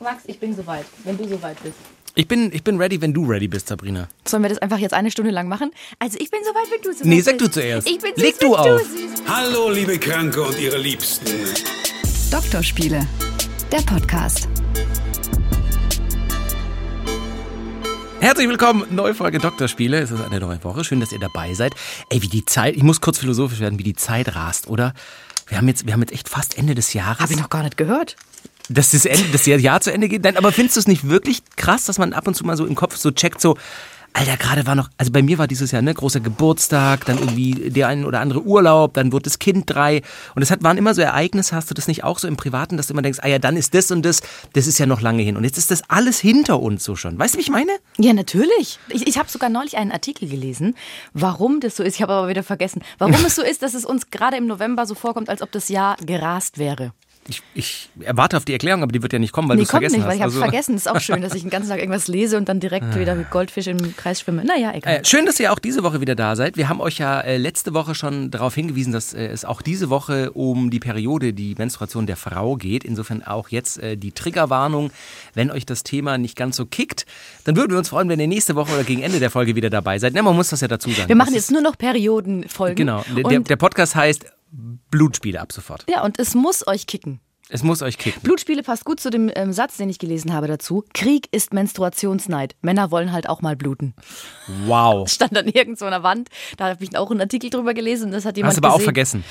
Max, ich bin soweit, wenn du soweit bist. Ich bin, ich bin ready, wenn du ready bist, Sabrina. Sollen wir das einfach jetzt eine Stunde lang machen? Also ich bin soweit, wenn du soweit Nee, bist. sag du zuerst. Ich bin Leg süß, du wenn auf. süß. Hallo, liebe Kranke und ihre Liebsten. Doktorspiele, der Podcast. Herzlich willkommen, neue Folge Doktorspiele. Es ist eine neue Woche. Schön, dass ihr dabei seid. Ey, wie die Zeit, ich muss kurz philosophisch werden, wie die Zeit rast, oder? Wir haben jetzt, wir haben jetzt echt fast Ende des Jahres. Hab ich noch gar nicht gehört. Dass das, Ende, das Jahr zu Ende geht. Nein, aber findest du es nicht wirklich krass, dass man ab und zu mal so im Kopf so checkt, so, Alter, gerade war noch, also bei mir war dieses Jahr, ne, großer Geburtstag, dann irgendwie der ein oder andere Urlaub, dann wurde das Kind drei. Und es hat, waren immer so Ereignisse, hast du das nicht auch so im Privaten, dass du immer denkst, ah ja, dann ist das und das, das ist ja noch lange hin. Und jetzt ist das alles hinter uns so schon. Weißt du, wie ich meine? Ja, natürlich. Ich, ich habe sogar neulich einen Artikel gelesen, warum das so ist. Ich habe aber wieder vergessen, warum es so ist, dass es uns gerade im November so vorkommt, als ob das Jahr gerast wäre. Ich, ich erwarte auf die Erklärung, aber die wird ja nicht kommen, weil nee, du es kommt vergessen nicht, weil hast. ich habe Also- vergessen. Ist auch schön, dass ich den ganzen Tag irgendwas lese und dann direkt wieder mit Goldfisch im Kreis schwimme. Naja, egal. Äh, schön, dass ihr auch diese Woche wieder da seid. Wir haben euch ja äh, letzte Woche schon darauf hingewiesen, dass äh, es auch diese Woche um die Periode, die Menstruation der Frau geht. Insofern auch jetzt äh, die Triggerwarnung. Wenn euch das Thema nicht ganz so kickt, dann würden wir uns freuen, wenn ihr nächste Woche oder gegen Ende der Folge wieder dabei seid. Ne, man muss das ja dazu sagen. Wir machen Das jetzt nur noch Periodenfolgen. Genau. Der, der Podcast heißt Blutspiele ab sofort. ja, und es muss euch kicken. Es muss euch kicken. Blutspiele passt gut zu dem ähm, Satz, den ich gelesen habe dazu. Krieg ist Menstruationsneid. Männer wollen halt auch mal bluten. Wow. Stand dann irgendwo an der Wand. Da habe ich auch einen Artikel drüber gelesen. Das hat jemand Hast du aber auch gesehen. vergessen.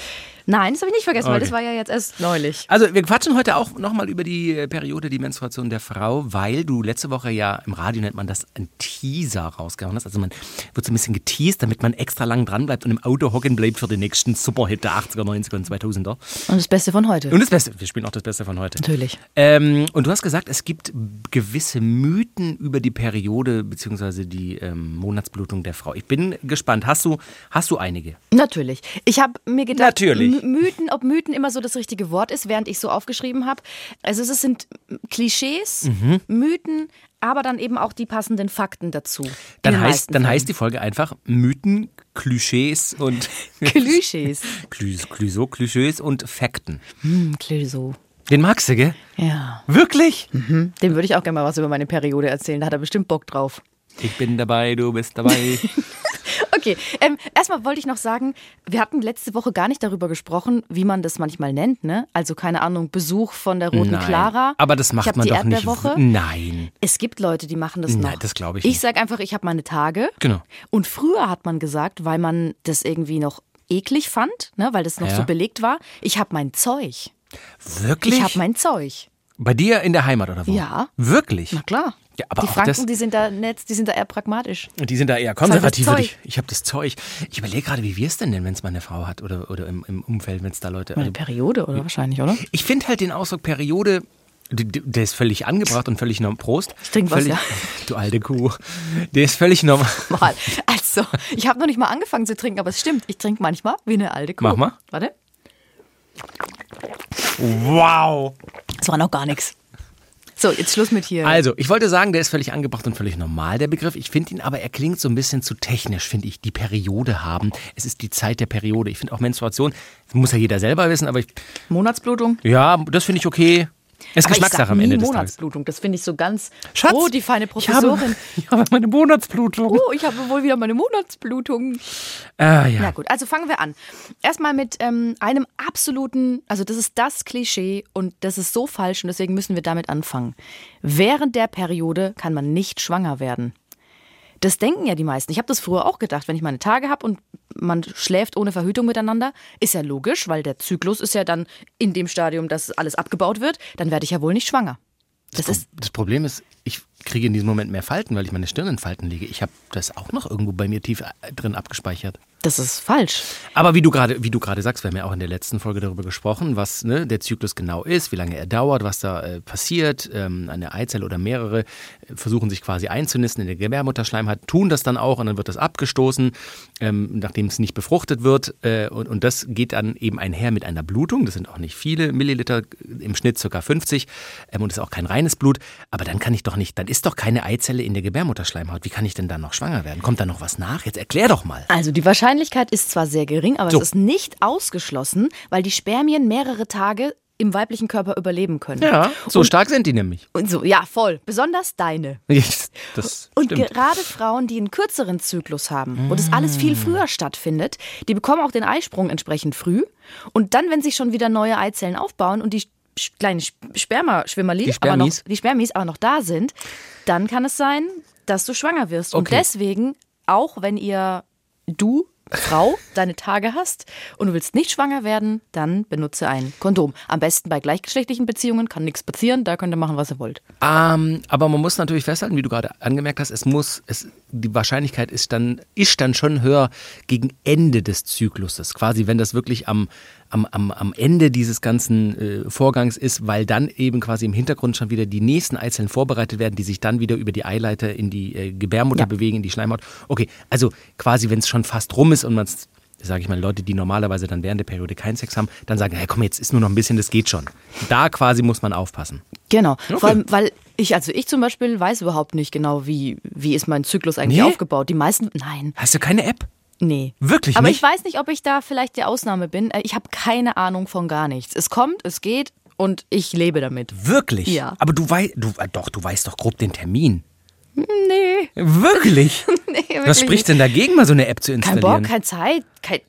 Nein, das habe ich nicht vergessen, weil Okay. das war ja jetzt erst neulich. Also wir quatschen heute auch nochmal über die äh, Periode, die Menstruation der Frau, weil du letzte Woche ja im Radio nennt man das ein Teaser rausgehauen hast. Also man wird so ein bisschen geteased, damit man extra lang dran bleibt und im Auto hocken bleibt für den nächsten Superhit der 80er, 90er und 2000er. Und das Beste von heute. Und das Beste, wir spielen auch das Beste von heute. Natürlich. Ähm, und du hast gesagt, es gibt gewisse Mythen über die Periode bzw. die ähm, Monatsblutung der Frau. Ich bin gespannt. Hast du, hast du einige? Natürlich. Ich habe mir gedacht, Natürlich. Mythen, ob Mythen immer so das richtige Wort ist, während ich so aufgeschrieben habe. Also es sind Klischees, Mhm. Mythen, aber dann eben auch die passenden Fakten dazu. Dann, heißt, dann Fällen. heißt die Folge einfach Mythen, Klischees und Klischees. Klüs- Klüso, Klischees und Fakten. Hm, Clüso. Den magst du, gell? Ja. Wirklich? Dem würde ich auch gerne mal was über meine Periode erzählen. Da hat er bestimmt Bock drauf. Ich bin dabei, du bist dabei. Okay, ähm, erstmal wollte ich noch sagen, wir hatten letzte Woche gar nicht darüber gesprochen, wie man das manchmal nennt, ne? Also keine Ahnung, Besuch von der roten Nein. Clara. Aber das ich macht man die doch nicht. Erdbeerwoche. Nein. Es gibt Leute, die machen das Nein, noch. das glaube ich Ich nicht. sage einfach, ich habe meine Tage. Genau. Und früher hat man gesagt, weil man das irgendwie noch eklig fand, ne, weil das noch Ja. so belegt war, ich habe mein Zeug. Wirklich? Ich habe mein Zeug. Bei dir in der Heimat oder wo? Ja. Wirklich? Na klar. Ja, aber die Franken, das- die sind da nett, die sind da eher pragmatisch. Und die sind da eher das konservativ. Ich, ich habe das Zeug. Ich überlege gerade, wie wir es denn nennen, wenn es mal eine Frau hat oder, oder im, im Umfeld, wenn es da Leute. Meine Periode, oder wahrscheinlich, oder? Ich finde halt den Ausdruck Periode, der ist völlig angebracht und völlig normal. Prost. Ich trink was, völlig, ja. Du alte Kuh. Der ist völlig normal. Mal. Also, ich habe noch nicht mal angefangen zu trinken, aber es stimmt. Ich trinke manchmal wie eine alte Kuh. Mach mal. Warte. Wow. Das war noch gar nichts. So, jetzt Schluss mit hier. Also, ich wollte sagen, der ist völlig angebracht und völlig normal, der Begriff. Ich finde ihn aber, er klingt so ein bisschen zu technisch, finde ich. Die Periode haben. Es ist die Zeit der Periode. Ich finde auch Menstruation, das muss ja jeder selber wissen, aber ich, Monatsblutung. ja, das finde ich okay. Es ist Geschmackssache am Ende des Tages. Monatsblutung. Das finde ich so ganz. Schatz, oh, die feine Ich habe, Professorin. ich habe meine Monatsblutung. Oh, ich habe wohl wieder meine Monatsblutung. Ah, ja. Na gut, also fangen wir an. Erstmal mit ähm, einem absoluten, also das ist das Klischee und das ist so falsch und deswegen müssen wir damit anfangen. Während der Periode kann man nicht schwanger werden. Das denken ja die meisten. Ich habe das früher auch gedacht, wenn ich meine Tage habe und man schläft ohne Verhütung miteinander, ist ja logisch, weil der Zyklus ist ja dann in dem Stadium, dass alles abgebaut wird, dann werde ich ja wohl nicht schwanger. Das ist Das Problem ist, ich kriege in diesem Moment mehr Falten, weil ich meine Stirn in Falten lege. Ich habe das auch noch irgendwo bei mir tief äh, drin abgespeichert. Das ist falsch. Aber wie du gerade, wie du gerade sagst, wir haben ja auch in der letzten Folge darüber gesprochen, was ne, der Zyklus genau ist, wie lange er dauert, was da äh, passiert. Ähm, eine Eizelle oder mehrere äh, versuchen sich quasi einzunisten in der Gebärmutterschleimhaut, tun das dann auch und dann wird das abgestoßen, ähm, nachdem es nicht befruchtet wird. Äh, und, und das geht dann eben einher mit einer Blutung. Das sind auch nicht viele Milliliter, im Schnitt ca. 50 ähm, und ist auch kein reines Blut. Aber dann kann ich doch nicht, dann ist doch keine Eizelle in der Gebärmutterschleimhaut. Wie kann ich denn dann noch schwanger werden? Kommt da noch was nach? Jetzt erklär doch mal. Also die Wahrscheinlichkeit ist zwar sehr gering, aber So. es ist nicht ausgeschlossen, weil die Spermien mehrere Tage im weiblichen Körper überleben können. Ja, so stark sind die nämlich. Und so, ja, voll. Besonders deine. Das Und stimmt. gerade Frauen, die einen kürzeren Zyklus haben, wo das alles viel früher stattfindet, die bekommen auch den Eisprung entsprechend früh. Und dann, wenn sich schon wieder neue Eizellen aufbauen und die kleinen Sp- Spermaschwimmerli, Die aber noch, Spermis? die Spermis aber noch da sind, dann kann es sein, dass du schwanger wirst. Und Okay. deswegen, auch wenn ihr, du, Frau, deine Tage hast und du willst nicht schwanger werden, dann benutze ein Kondom. Am besten bei gleichgeschlechtlichen Beziehungen, kann nichts passieren, da könnt ihr machen, was ihr wollt. Ähm, aber man muss natürlich festhalten, wie du gerade angemerkt hast, es muss, es, die Wahrscheinlichkeit ist dann, ist dann schon höher gegen Ende des Zykluses. Quasi, wenn das wirklich am, am, am, am Ende dieses ganzen äh, Vorgangs ist, weil dann eben quasi im Hintergrund schon wieder die nächsten Eizellen vorbereitet werden, die sich dann wieder über die Eileiter in die äh, Gebärmutter Ja. bewegen, in die Schleimhaut. Okay, also quasi, wenn es schon fast rum ist und man es sage ich mal, Leute, die normalerweise dann während der Periode keinen Sex haben, dann sagen, hey, komm, jetzt ist nur noch ein bisschen, das geht schon. Da quasi muss man aufpassen. Genau, vor allem, weil ich, also ich zum Beispiel weiß überhaupt nicht genau, wie, wie ist mein Zyklus eigentlich Nee? aufgebaut. Die meisten, nein, Hast du keine App? Nee. Wirklich Aber nicht? ich weiß nicht, ob ich da vielleicht die Ausnahme bin. Äh, Ich habe keine Ahnung von gar nichts. Es kommt, es geht und ich lebe damit. Wirklich? Ja. Aber du weißt, du, äh, doch, du weißt doch grob den Termin. Nee, Wirklich? nee, wirklich Was spricht denn dagegen, mal so eine App zu Kein installieren? Bock, keine Zeit, kein,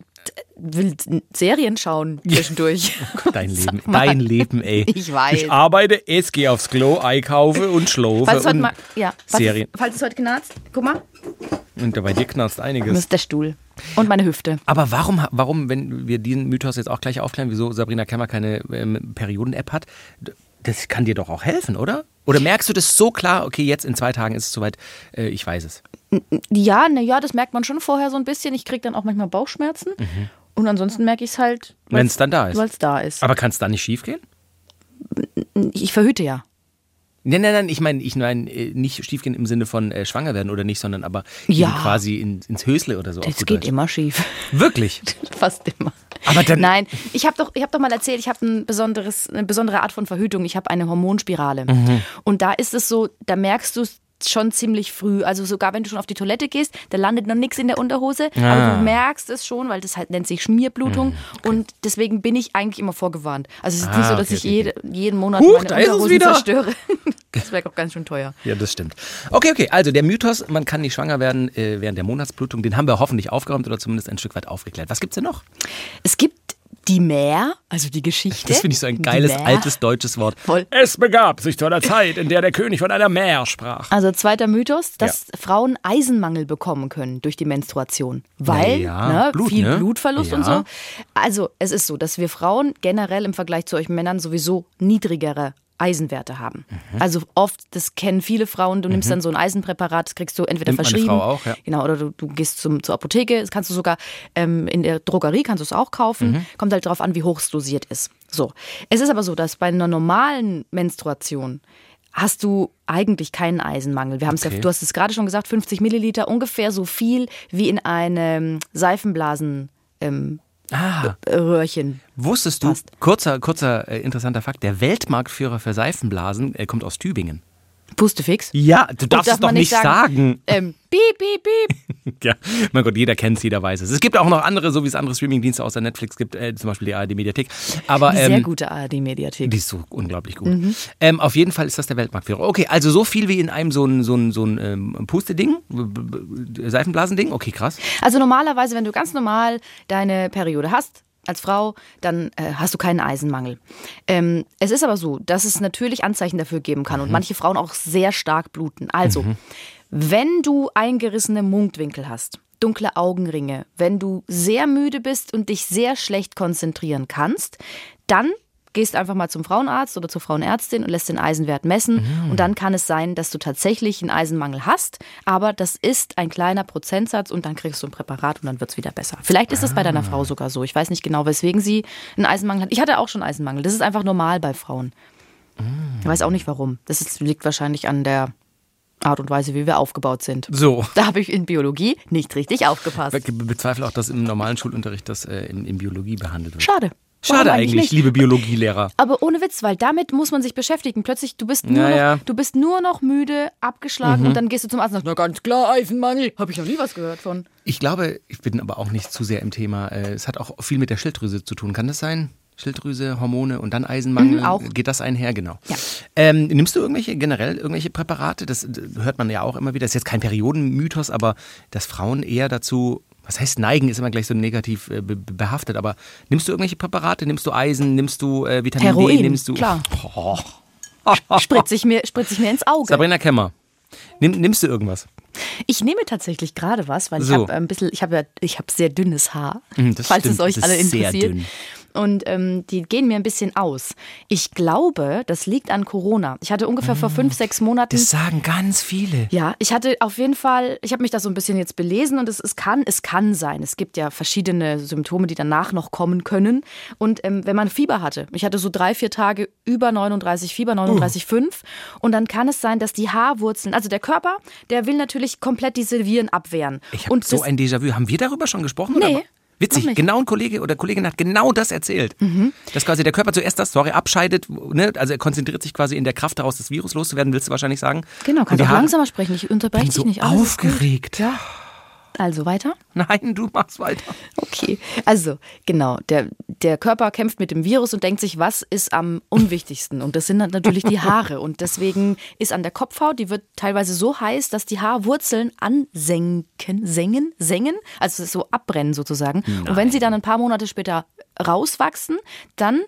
will Serien schauen zwischendurch. Dein Leben, dein Leben, ey. Ich weiß. Ich arbeite, es gehe aufs Klo, einkaufe und schlafe Falls und mal, ja, Serien. falls es heute knarzt, guck mal, Und bei dir knarzt das einiges. ist der Stuhl und meine Hüfte. Aber warum, warum, wenn wir diesen Mythos jetzt auch gleich aufklären, wieso Sabrina Kemmer keine ähm, Perioden-App hat, das kann dir doch auch helfen, oder? Oder merkst du das so klar, okay, jetzt in zwei Tagen ist es soweit, äh, ich weiß es. Ja, na ja, das merkt man schon vorher so ein bisschen. Ich kriege dann auch manchmal Bauchschmerzen. Und ansonsten merke ich es halt, Wenn es dann da ist. weil es da ist. Aber kann es dann nicht schief gehen? Ich verhüte ja. Nein, nein, nein, ich meine, ich meine äh, nicht schiefgehen im Sinne von äh, schwanger werden oder nicht, sondern aber Ja. quasi in, ins Hösle oder so. Das geht Deutsch. immer schief. Wirklich? Fast immer. Aber dann- Nein, ich habe doch, ich hab doch mal erzählt, ich habe ein besonderes, eine besondere Art von Verhütung. Ich habe eine Hormonspirale. Mhm. Und da ist es so, da merkst du es schon ziemlich früh. Also sogar wenn du schon auf die Toilette gehst, da landet noch nichts in der Unterhose. Ah. Aber du merkst es schon, weil das halt nennt sich Schmierblutung. Und deswegen bin ich eigentlich immer vorgewarnt. Also es ist Mhm, Ah, nicht so, dass okay, ich okay, jede, jeden Monat Huch, meine es Unterhosen zerstöre. Das wäre auch ganz schön teuer. Ja, das stimmt. Okay, okay, also der Mythos, man kann nicht schwanger werden äh, während der Monatsblutung, den haben wir hoffentlich aufgeräumt oder zumindest ein Stück weit aufgeklärt. Was gibt's denn noch? Es gibt die Mär, also die Geschichte. Das finde ich so ein geiles, altes deutsches Wort. Voll. Es begab sich zu einer Zeit, in der der König von einer Mär sprach. Also zweiter Mythos, dass Frauen Eisenmangel bekommen können durch die Menstruation, weil Ja, ne, Blut, viel ne? Blutverlust und Ja. so. Also es ist so, dass wir Frauen generell im Vergleich zu euch Männern sowieso niedrigere Eisenwerte haben. Mhm. Also oft, das kennen viele Frauen, du nimmst dann so ein Eisenpräparat, das kriegst du entweder Nimmt verschrieben, Frau auch, ja. genau, oder du, du gehst zum, zur Apotheke, das kannst du sogar ähm, in der Drogerie kannst du es auch kaufen. Mhm. Kommt halt darauf an, wie hoch es dosiert ist. So, es ist aber so, dass bei einer normalen Menstruation hast du eigentlich keinen Eisenmangel. Wir haben es ja, Okay. du hast es gerade schon gesagt, 50 Milliliter, ungefähr so viel wie in einem Seifenblasen. Ähm, Ah, Röhrchen. wusstest du, Passt. kurzer, kurzer äh, interessanter Fakt, der Weltmarktführer für Seifenblasen kommt aus Tübingen. Pustefix. Ja, du darfst darf es doch man nicht sagen. Ähm, piep, piep, piep. Ja, mein Gott, jeder kennt es, jeder weiß es. Es gibt auch noch andere, so wie es andere Streamingdienste außer Netflix gibt, äh, zum Beispiel die ARD-Mediathek. Aber Die ähm, sehr gute ARD-Mediathek. Die ist so unglaublich gut. Ähm, auf jeden Fall ist das der Weltmarktführer. Okay, also so viel wie in einem so ein, so ein, so ein ähm, Puste-Ding, Seifenblasending. Okay, krass. Also normalerweise, wenn du ganz normal deine Periode hast, als Frau, dann äh, hast du keinen Eisenmangel. Ähm, es ist aber so, dass es natürlich Anzeichen dafür geben kann und manche Frauen auch sehr stark bluten. Also, wenn du eingerissene Mundwinkel hast, dunkle Augenringe, wenn du sehr müde bist und dich sehr schlecht konzentrieren kannst, dann gehst einfach mal zum Frauenarzt oder zur Frauenärztin und lässt den Eisenwert messen. Und dann kann es sein, dass du tatsächlich einen Eisenmangel hast. Aber das ist ein kleiner Prozentsatz und dann kriegst du ein Präparat und dann wird es wieder besser. Vielleicht ist das bei deiner Frau sogar so. Ich weiß nicht genau, weswegen sie einen Eisenmangel hat. Ich hatte auch schon Eisenmangel. Das ist einfach normal bei Frauen. Ich weiß auch nicht warum. Das ist, liegt wahrscheinlich an der Art und Weise, wie wir aufgebaut sind. So. Da habe ich in Biologie nicht richtig aufgepasst. Ich bezweifle auch, dass im normalen Schulunterricht das äh, in, in Biologie behandelt wird. Schade. Schade eigentlich, nicht? liebe Biologielehrer. Aber ohne Witz, weil damit muss man sich beschäftigen. Plötzlich, du bist nur, Ja, noch. Mhm. Du bist nur noch müde, abgeschlagen und dann gehst du zum Arzt und sagst, na ganz klar, Eisenmangel. Habe ich noch nie was gehört von. Ich glaube, ich bin aber auch nicht zu sehr im Thema. Äh, Es hat auch viel mit der Schilddrüse zu tun. Kann das sein? Schilddrüse, Hormone und dann Eisenmangel. Mhm, auch. Geht das einher, genau. Ja. Ähm, nimmst du irgendwelche, generell irgendwelche Präparate? Das äh, hört man ja auch immer wieder. Das ist jetzt kein Periodenmythos, aber dass Frauen eher dazu, was heißt neigen, ist immer gleich so negativ äh, be behaftet. Aber nimmst du irgendwelche Präparate? Nimmst du Eisen? Nimmst du äh, Vitamin D? Heroin, Nimmst du. klar. Oh. Spritze ich mir, spritze ich mir ins Auge. Sabrina Kemmer. Nimm, nimmst du irgendwas? Ich nehme tatsächlich gerade was, weil ich So. habe ein bisschen, ich habe ja, ich habe sehr dünnes Haar, Mhm, das falls stimmt, es euch alle sehr interessiert. Und ähm, die gehen mir ein bisschen aus. Ich glaube, das liegt an Corona. Ich hatte ungefähr vor fünf, sechs Monaten. Das sagen ganz viele. Ja, ich hatte auf jeden Fall, ich habe mich da so ein bisschen jetzt belesen und es, es kann, es kann sein. Es gibt ja verschiedene Symptome, die danach noch kommen können. Und ähm, wenn man Fieber hatte, ich hatte so drei, vier Tage über 39 Fieber, 39,5 und dann kann es sein, dass die Haarwurzeln, also der Körper, der will natürlich komplett diese Viren abwehren. Ich habe so ein Déjà-vu. Haben wir darüber schon gesprochen? Nee, Oder? Witzig, genau ein Kollege oder Kollegin hat genau das erzählt. Dass quasi der Körper zuerst das, sorry, abscheidet, ne? also er konzentriert sich quasi in der Kraft daraus, das Virus loszuwerden, willst du wahrscheinlich sagen. Genau, kannst Haare- langsamer sprechen. Ich unterbreche dich so nicht. Alles aufgeregt. Ja. Also weiter. Nein, du machst weiter. Okay, also genau, der, der Körper kämpft mit dem Virus und denkt sich, was ist am unwichtigsten? Und das sind dann natürlich die Haare. Und deswegen ist an der Kopfhaut, die wird teilweise so heiß, dass die Haarwurzeln ansenken, sengen, sengen, also so abbrennen sozusagen. Und wenn sie dann ein paar Monate später rauswachsen, dann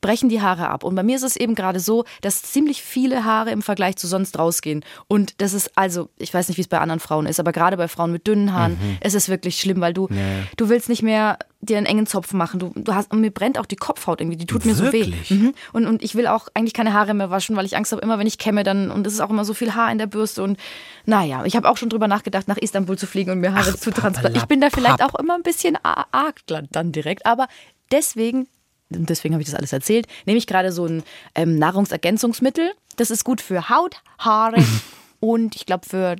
brechen die Haare ab. Und bei mir ist es eben gerade so, dass ziemlich viele Haare im Vergleich zu sonst rausgehen. Und das ist also, ich weiß nicht, wie es bei anderen Frauen ist, aber gerade bei Frauen mit dünnen Haaren, es ist wirklich schlimm, weil du, du willst nicht mehr dir einen engen Zopf machen. Du, du hast, und mir brennt auch die Kopfhaut irgendwie, die tut mir Wirklich? so weh. Mhm. Und, und ich will auch eigentlich keine Haare mehr waschen, weil ich Angst habe, immer wenn ich kämme, dann, und es ist auch immer so viel Haar in der Bürste. Und naja, ich habe auch schon drüber nachgedacht, nach Istanbul zu fliegen und mir Haare zu transplantieren. Ich bin da vielleicht auch immer ein bisschen arg dann direkt, aber deswegen und deswegen habe ich das alles erzählt, nehme ich gerade so ein ähm, Nahrungsergänzungsmittel. Das ist gut für Haut, Haare und ich glaube für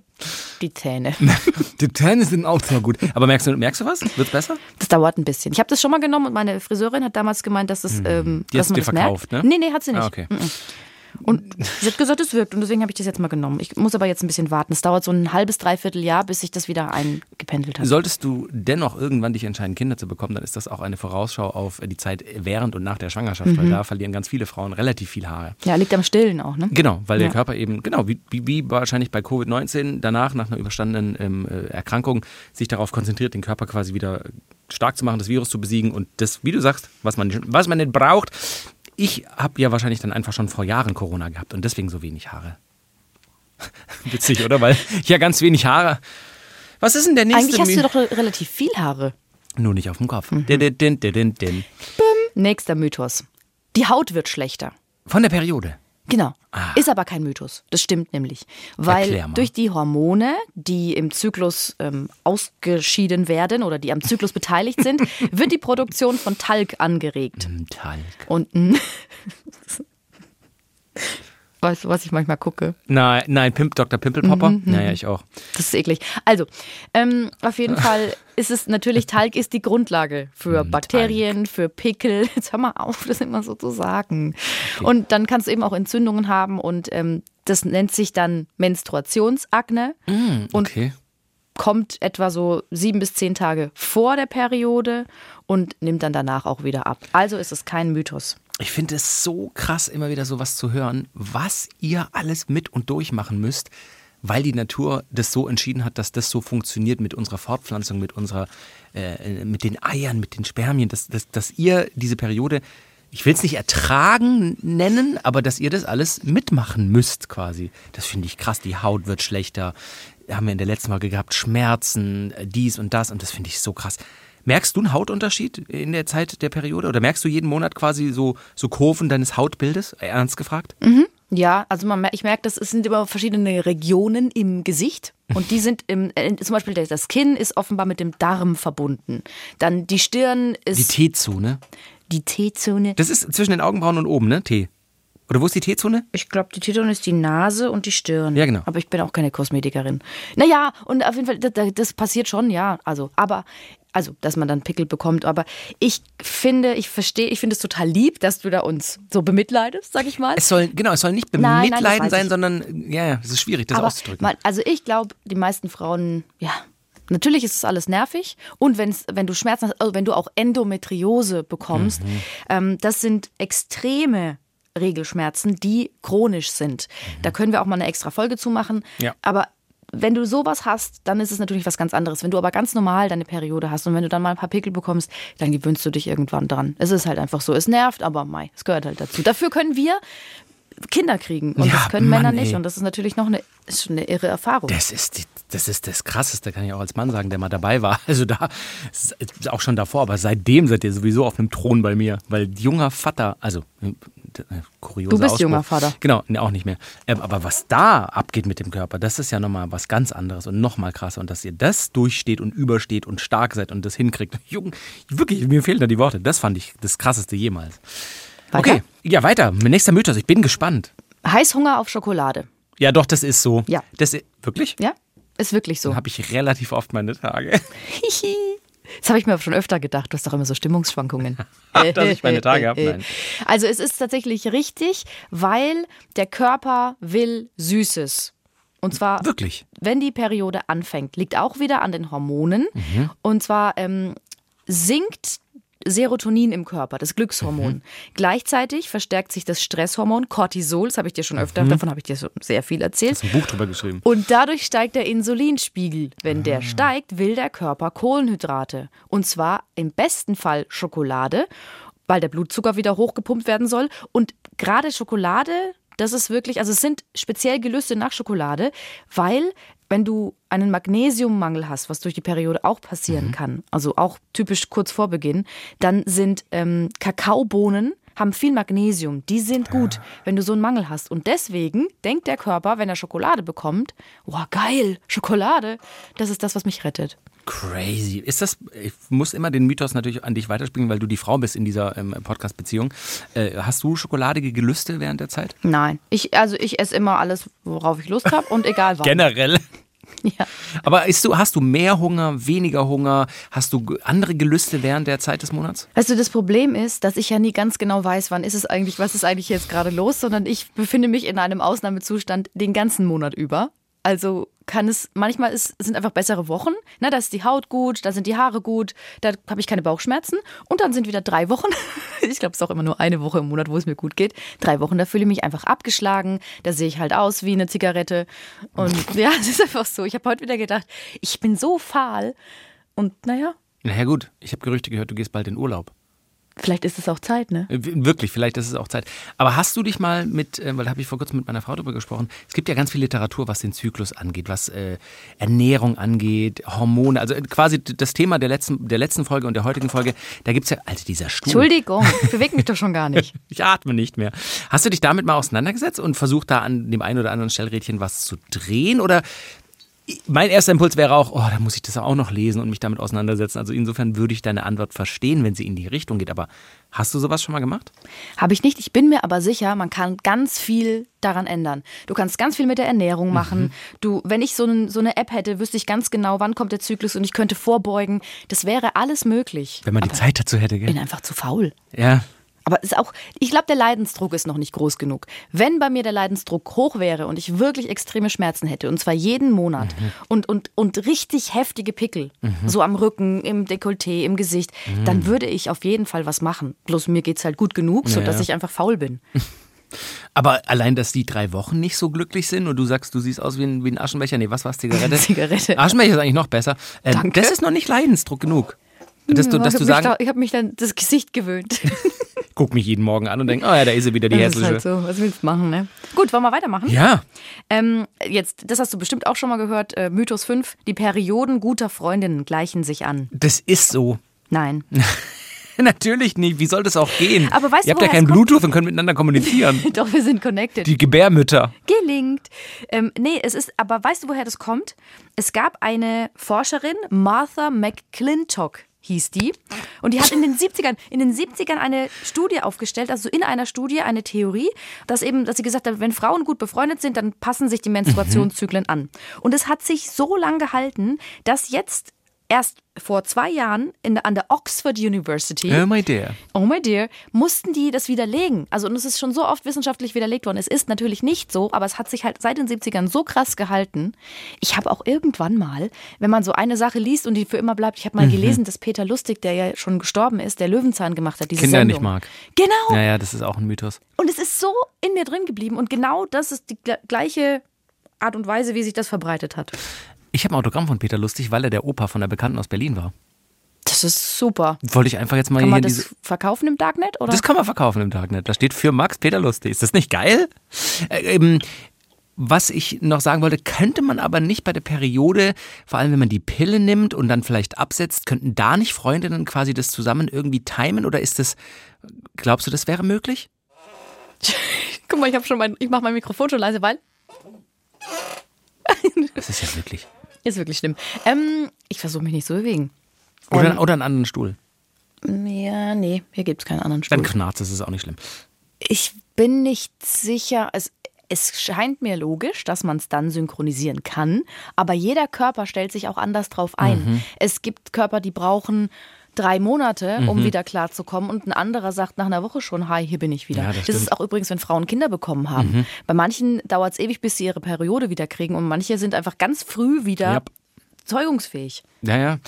die Zähne. Die Zähne sind auch sehr gut. Aber merkst du, merkst du was? Wird's besser? Das dauert ein bisschen. Ich habe das schon mal genommen und meine Friseurin hat damals gemeint, dass ähm, Mhm. Die dass hast man du das dir verkauft, merkt. ne? Nee, nee, hat sie nicht. Ah, okay. Und sie hat gesagt, es wirkt und deswegen habe ich das jetzt mal genommen. Ich muss aber jetzt ein bisschen warten. Es dauert so ein halbes, dreiviertel Jahr, bis sich das wieder eingependelt hat. Solltest du dennoch irgendwann dich entscheiden, Kinder zu bekommen, dann ist das auch eine Vorausschau auf die Zeit während und nach der Schwangerschaft, Mhm. weil da verlieren ganz viele Frauen relativ viel Haare. Ja, liegt am Stillen auch, ne? Genau, weil der Ja. Körper eben, genau, wie, wie, wahrscheinlich bei Covid-19 danach, nach einer überstandenen ähm, äh, Erkrankung, sich darauf konzentriert, den Körper quasi wieder stark zu machen, das Virus zu besiegen und das, wie du sagst, was man, was man nicht braucht. Ich habe ja wahrscheinlich dann einfach schon vor Jahren Corona gehabt und deswegen so wenig Haare. Witzig, oder? Weil ich ja ganz wenig Haare. Was ist denn der nächste? Eigentlich hast du doch re- relativ viel Haare. Nur nicht auf dem Kopf. Mhm. Din, din, din, din, din. Nächster Mythos. Die Haut wird schlechter. Von der Periode. Genau. Ist aber kein Mythos. Das stimmt nämlich. Weil durch die Hormone, die im Zyklus ähm, ausgeschieden werden oder die am Zyklus beteiligt sind, wird die Produktion von Talg angeregt. Talg. Und weißt du, was ich manchmal gucke? Nein, nein, Pimp, Dr. Pimpelpopper. Mhm, Naja, ich auch. Das ist eklig. Also, ähm, auf jeden Fall ist es natürlich, Talg ist die Grundlage für Bakterien, für Pickel. Jetzt hör mal auf, das immer so zu sagen. Und dann kannst du eben auch Entzündungen haben und ähm, das nennt sich dann Menstruationsakne und Okay. kommt etwa so sieben bis zehn Tage vor der Periode und nimmt dann danach auch wieder ab. Also ist es kein Mythos. Ich finde es so krass, immer wieder sowas zu hören, was ihr alles mit und durchmachen müsst, weil die Natur das so entschieden hat, dass das so funktioniert mit unserer Fortpflanzung, mit unserer, äh, mit den Eiern, mit den Spermien, dass, dass, dass ihr diese Periode, ich will es nicht ertragen nennen, aber dass ihr das alles mitmachen müsst quasi. Das finde ich krass. Die Haut wird schlechter. Haben wir in der letzten Folge gehabt, Schmerzen, äh, dies und das und das finde ich so krass. Merkst du einen Hautunterschied in der Zeit der Periode oder merkst du jeden Monat quasi so, so Kurven deines Hautbildes? Ernst gefragt? Ja, also man, ich merke, das sind immer verschiedene Regionen im Gesicht. Und die sind im, äh, zum Beispiel das Kinn ist offenbar mit dem Darm verbunden. Dann die Stirn Die ist T-Zone. die T-Zone. Das ist zwischen den Augenbrauen und oben, ne? T. Oder wo ist die T-Zone? Ich glaube, die T-Zone ist die Nase und die Stirn. Ja, genau. Aber ich bin auch keine Kosmetikerin. Naja, und auf jeden Fall, das, das passiert schon, ja. Also, aber, also, dass man dann Pickel bekommt. Aber ich finde, ich verstehe, ich finde es total lieb, dass du da uns so bemitleidest, sag ich mal. Es soll, genau, es soll nicht Nein, nein, bemitleiden weiß sein, ich. sondern, ja, ja, es ist schwierig, das aber auszudrücken. man, also ich glaube, die meisten Frauen, ja, Natürlich ist es alles nervig und wenn's, wenn du Schmerzen hast, also wenn du auch Endometriose bekommst, Mhm. ähm, das sind extreme Regelschmerzen, die chronisch sind. Da können wir auch mal eine extra Folge zu machen. Mhm. Ja. Aber wenn du sowas hast, dann ist es natürlich was ganz anderes. Wenn du aber ganz normal deine Periode hast und wenn du dann mal ein paar Pickel bekommst, dann gewöhnst du dich irgendwann dran. Es ist halt einfach so. Es nervt, aber mei, es gehört halt dazu. Dafür können wir Kinder kriegen und Ja, das können Mann, Männer nicht. ey. Und das ist natürlich noch eine, ist schon eine irre Erfahrung. Das ist, die, das ist das Krasseste, kann ich auch als Mann sagen, der mal dabei war. Also da, ist auch schon davor, aber seitdem seid ihr sowieso auf einem Thron bei mir, weil junger Vater, also äh, kurioser Du bist Ausspruch. junger Vater. Genau, nee, auch nicht mehr. Ähm, Aber was da abgeht mit dem Körper, das ist ja nochmal was ganz anderes und nochmal krasser. Und dass ihr das durchsteht und übersteht und stark seid und das hinkriegt. Jung, wirklich, mir fehlen da die Worte. Das fand ich das Krasseste jemals. Weiter? Okay, ja, weiter. Nächster Mythos, ich bin gespannt. Heißhunger auf Schokolade. Ja, doch, das ist so. Ja. Das ist, wirklich? Ja, ist wirklich so. Habe ich relativ oft meine Tage. Das habe ich mir aber schon öfter gedacht. Du hast doch immer so Stimmungsschwankungen. Dass ich meine Tage habe? Nein. Also es ist tatsächlich richtig, weil der Körper will Süßes. Und zwar, Wirklich? wenn die Periode anfängt, liegt auch wieder an den Hormonen. Und zwar ähm, sinkt Serotonin im Körper, das Glückshormon. Gleichzeitig verstärkt sich das Stresshormon Cortisol, das habe ich dir schon öfter, davon habe ich dir sehr viel erzählt. Hast ein Buch drüber geschrieben. Und dadurch steigt der Insulinspiegel. Wenn der steigt, will der Körper Kohlenhydrate. Und zwar im besten Fall Schokolade, weil der Blutzucker wieder hochgepumpt werden soll. Und gerade Schokolade, das ist wirklich, also es sind speziell Gelüste nach Schokolade, weil wenn du einen Magnesiummangel hast, was durch die Periode auch passieren kann, also auch typisch kurz vor Beginn, dann sind ähm, Kakaobohnen haben viel Magnesium. Die sind gut, wenn du so einen Mangel hast. Und deswegen denkt der Körper, wenn er Schokolade bekommt, wow, geil, Schokolade, das ist das, was mich rettet. Crazy. Ist das, ich muss immer den Mythos natürlich an dich weiterspringen, weil du die Frau bist in dieser ähm, Podcast-Beziehung. Äh, hast du schokoladige Gelüste während der Zeit? Nein, ich, also ich esse immer alles, worauf ich Lust habe und egal wann. Generell. Ja. Aber du, hast du mehr Hunger, weniger Hunger? Hast du andere Gelüste während der Zeit des Monats? Weißt du, das Problem ist, dass ich ja nie ganz genau weiß, wann ist es eigentlich, was ist eigentlich jetzt gerade los, sondern ich befinde mich in einem Ausnahmezustand den ganzen Monat über. Also kann es, manchmal ist, sind einfach bessere Wochen. Na, da ist die Haut gut, da sind die Haare gut, da habe ich keine Bauchschmerzen. Und dann sind wieder drei Wochen. Ich glaube, es ist auch immer nur eine Woche im Monat, wo es mir gut geht. Drei Wochen, da fühle ich mich einfach abgeschlagen. Da sehe ich halt aus wie eine Zigarette. Und ja, es ist einfach so. Ich habe heute wieder gedacht, ich bin so fahl. Und naja, Na ja, gut. Ich habe Gerüchte gehört, du gehst bald in Urlaub. Vielleicht ist es auch Zeit, ne? Äh, Wirklich, vielleicht ist es auch Zeit. Aber hast du dich mal mit, äh, weil da habe ich vor kurzem mit meiner Frau drüber gesprochen, es gibt ja ganz viel Literatur, was den Zyklus angeht, was äh, Ernährung angeht, Hormone, also äh, quasi das Thema der letzten, der letzten Folge und der heutigen Folge, da gibt es ja, also dieser Stuhl. Entschuldigung, ich bewege mich doch schon gar nicht. Ich atme nicht mehr. Hast du dich damit mal auseinandergesetzt und versucht da an dem einen oder anderen Stellrädchen was zu drehen? Oder mein erster Impuls wäre auch, oh, da muss ich das auch noch lesen und mich damit auseinandersetzen. Also insofern würde ich deine Antwort verstehen, wenn sie in die Richtung geht. Aber hast du sowas schon mal gemacht? Habe ich nicht. Ich bin mir aber sicher, man kann ganz viel daran ändern. Du kannst ganz viel mit der Ernährung machen. Du, wenn ich so, ein, so eine App hätte, wüsste ich ganz genau, wann kommt der Zyklus und ich könnte vorbeugen. Das wäre alles möglich. Wenn man die aber Zeit dazu hätte, Ich bin gell? einfach zu faul. Ja. Aber es ist auch, ich glaube, der Leidensdruck ist noch nicht groß genug. Wenn bei mir der Leidensdruck hoch wäre und ich wirklich extreme Schmerzen hätte, und zwar jeden Monat, und, und, und richtig heftige Pickel, so am Rücken, im Dekolleté, im Gesicht, dann würde ich auf jeden Fall was machen. Bloß mir geht's halt gut genug, sodass ja. ich einfach faul bin. Aber allein, dass die drei Wochen nicht so glücklich sind und du sagst, du siehst aus wie ein, wie ein Aschenbecher. Nee, was war's? Zigarette? Zigarette. Aschenbecher ist eigentlich noch besser. Äh, Danke. Das ist noch nicht Leidensdruck genug. Dass du, dass ich du hab mich da, habe mich dann das Gesicht gewöhnt. guck mich jeden Morgen an und denk, oh ja, da ist sie wieder, die das ist hässliche. halt so. Was willst du machen, ne? Gut, wollen wir weitermachen? Ja, Ähm, jetzt, das hast du bestimmt auch schon mal gehört, äh, Mythos 5, die Perioden guter Freundinnen gleichen sich an. das ist so. Nein. Natürlich nicht. Wie soll das auch gehen? Aber weißt Ihr habt ja kein? Bluetooth und könnt miteinander kommunizieren. Doch, wir sind connected. Die Gebärmütter. Gelingt. Ähm, nee, es ist, aber weißt du, woher das kommt? Es gab eine Forscherin, Martha McClintock hieß die. Und die hat in den 70ern, in den 70ern eine Studie aufgestellt, also in einer Studie eine Theorie, dass eben, dass sie gesagt hat, wenn Frauen gut befreundet sind, dann passen sich die Menstruationszyklen an. Und es hat sich so lang gehalten, dass jetzt erst vor zwei Jahren in, an der Oxford University. Oh my dear. Oh my dear, mussten die das widerlegen. Also, und es ist schon so oft wissenschaftlich widerlegt worden. Es ist natürlich nicht so, aber es hat sich halt seit den 70ern so krass gehalten. Ich habe auch irgendwann mal, wenn man so eine Sache liest und die für immer bleibt, ich habe mal Mhm. gelesen, dass Peter Lustig, der ja schon gestorben ist, der Löwenzahn gemacht hat, diese Kinder Sendung. nicht mag. Genau. Ja, ja, das ist auch ein Mythos. Und es ist so in mir drin geblieben. Und genau das ist die gle- gleiche Art und Weise, wie sich das verbreitet hat. Ich habe ein Autogramm von Peter Lustig, weil er der Opa von der Bekannten aus Berlin war. Das ist super. Wollte ich einfach jetzt mal Kann man das diese. verkaufen im Darknet? Oder? Das kann man verkaufen im Darknet. Da steht für Max Peter Lustig. Ist das nicht geil? Äh, ähm, was ich noch sagen wollte, könnte man aber nicht bei der Periode, vor allem wenn man die Pille nimmt und dann vielleicht absetzt, könnten da nicht Freundinnen quasi das zusammen irgendwie timen oder ist das, glaubst du, das wäre möglich? Guck mal, ich habe schon mein, ich mache mein Mikrofon schon leise, weil Das ist ja wirklich. Ist wirklich schlimm. Ähm, ich versuche mich nicht zu bewegen. Oder, oder einen anderen Stuhl. Ja, nee, hier gibt es keinen anderen Dann Stuhl. knarzt, das ist auch nicht schlimm. Ich bin nicht sicher. Es, es scheint mir logisch, dass man es dann synchronisieren kann, aber jeder Körper stellt sich auch anders drauf ein. Mhm. Es gibt Körper, die brauchen drei Monate, Mhm. um wieder klarzukommen und ein anderer sagt nach einer Woche schon, hi, hier bin ich wieder. Ja, das das. Mhm. ist auch übrigens, wenn Frauen Kinder bekommen haben. Bei manchen dauert es ewig, bis sie ihre Periode wieder kriegen und manche sind einfach ganz früh wieder Ja. zeugungsfähig. Ja, ja,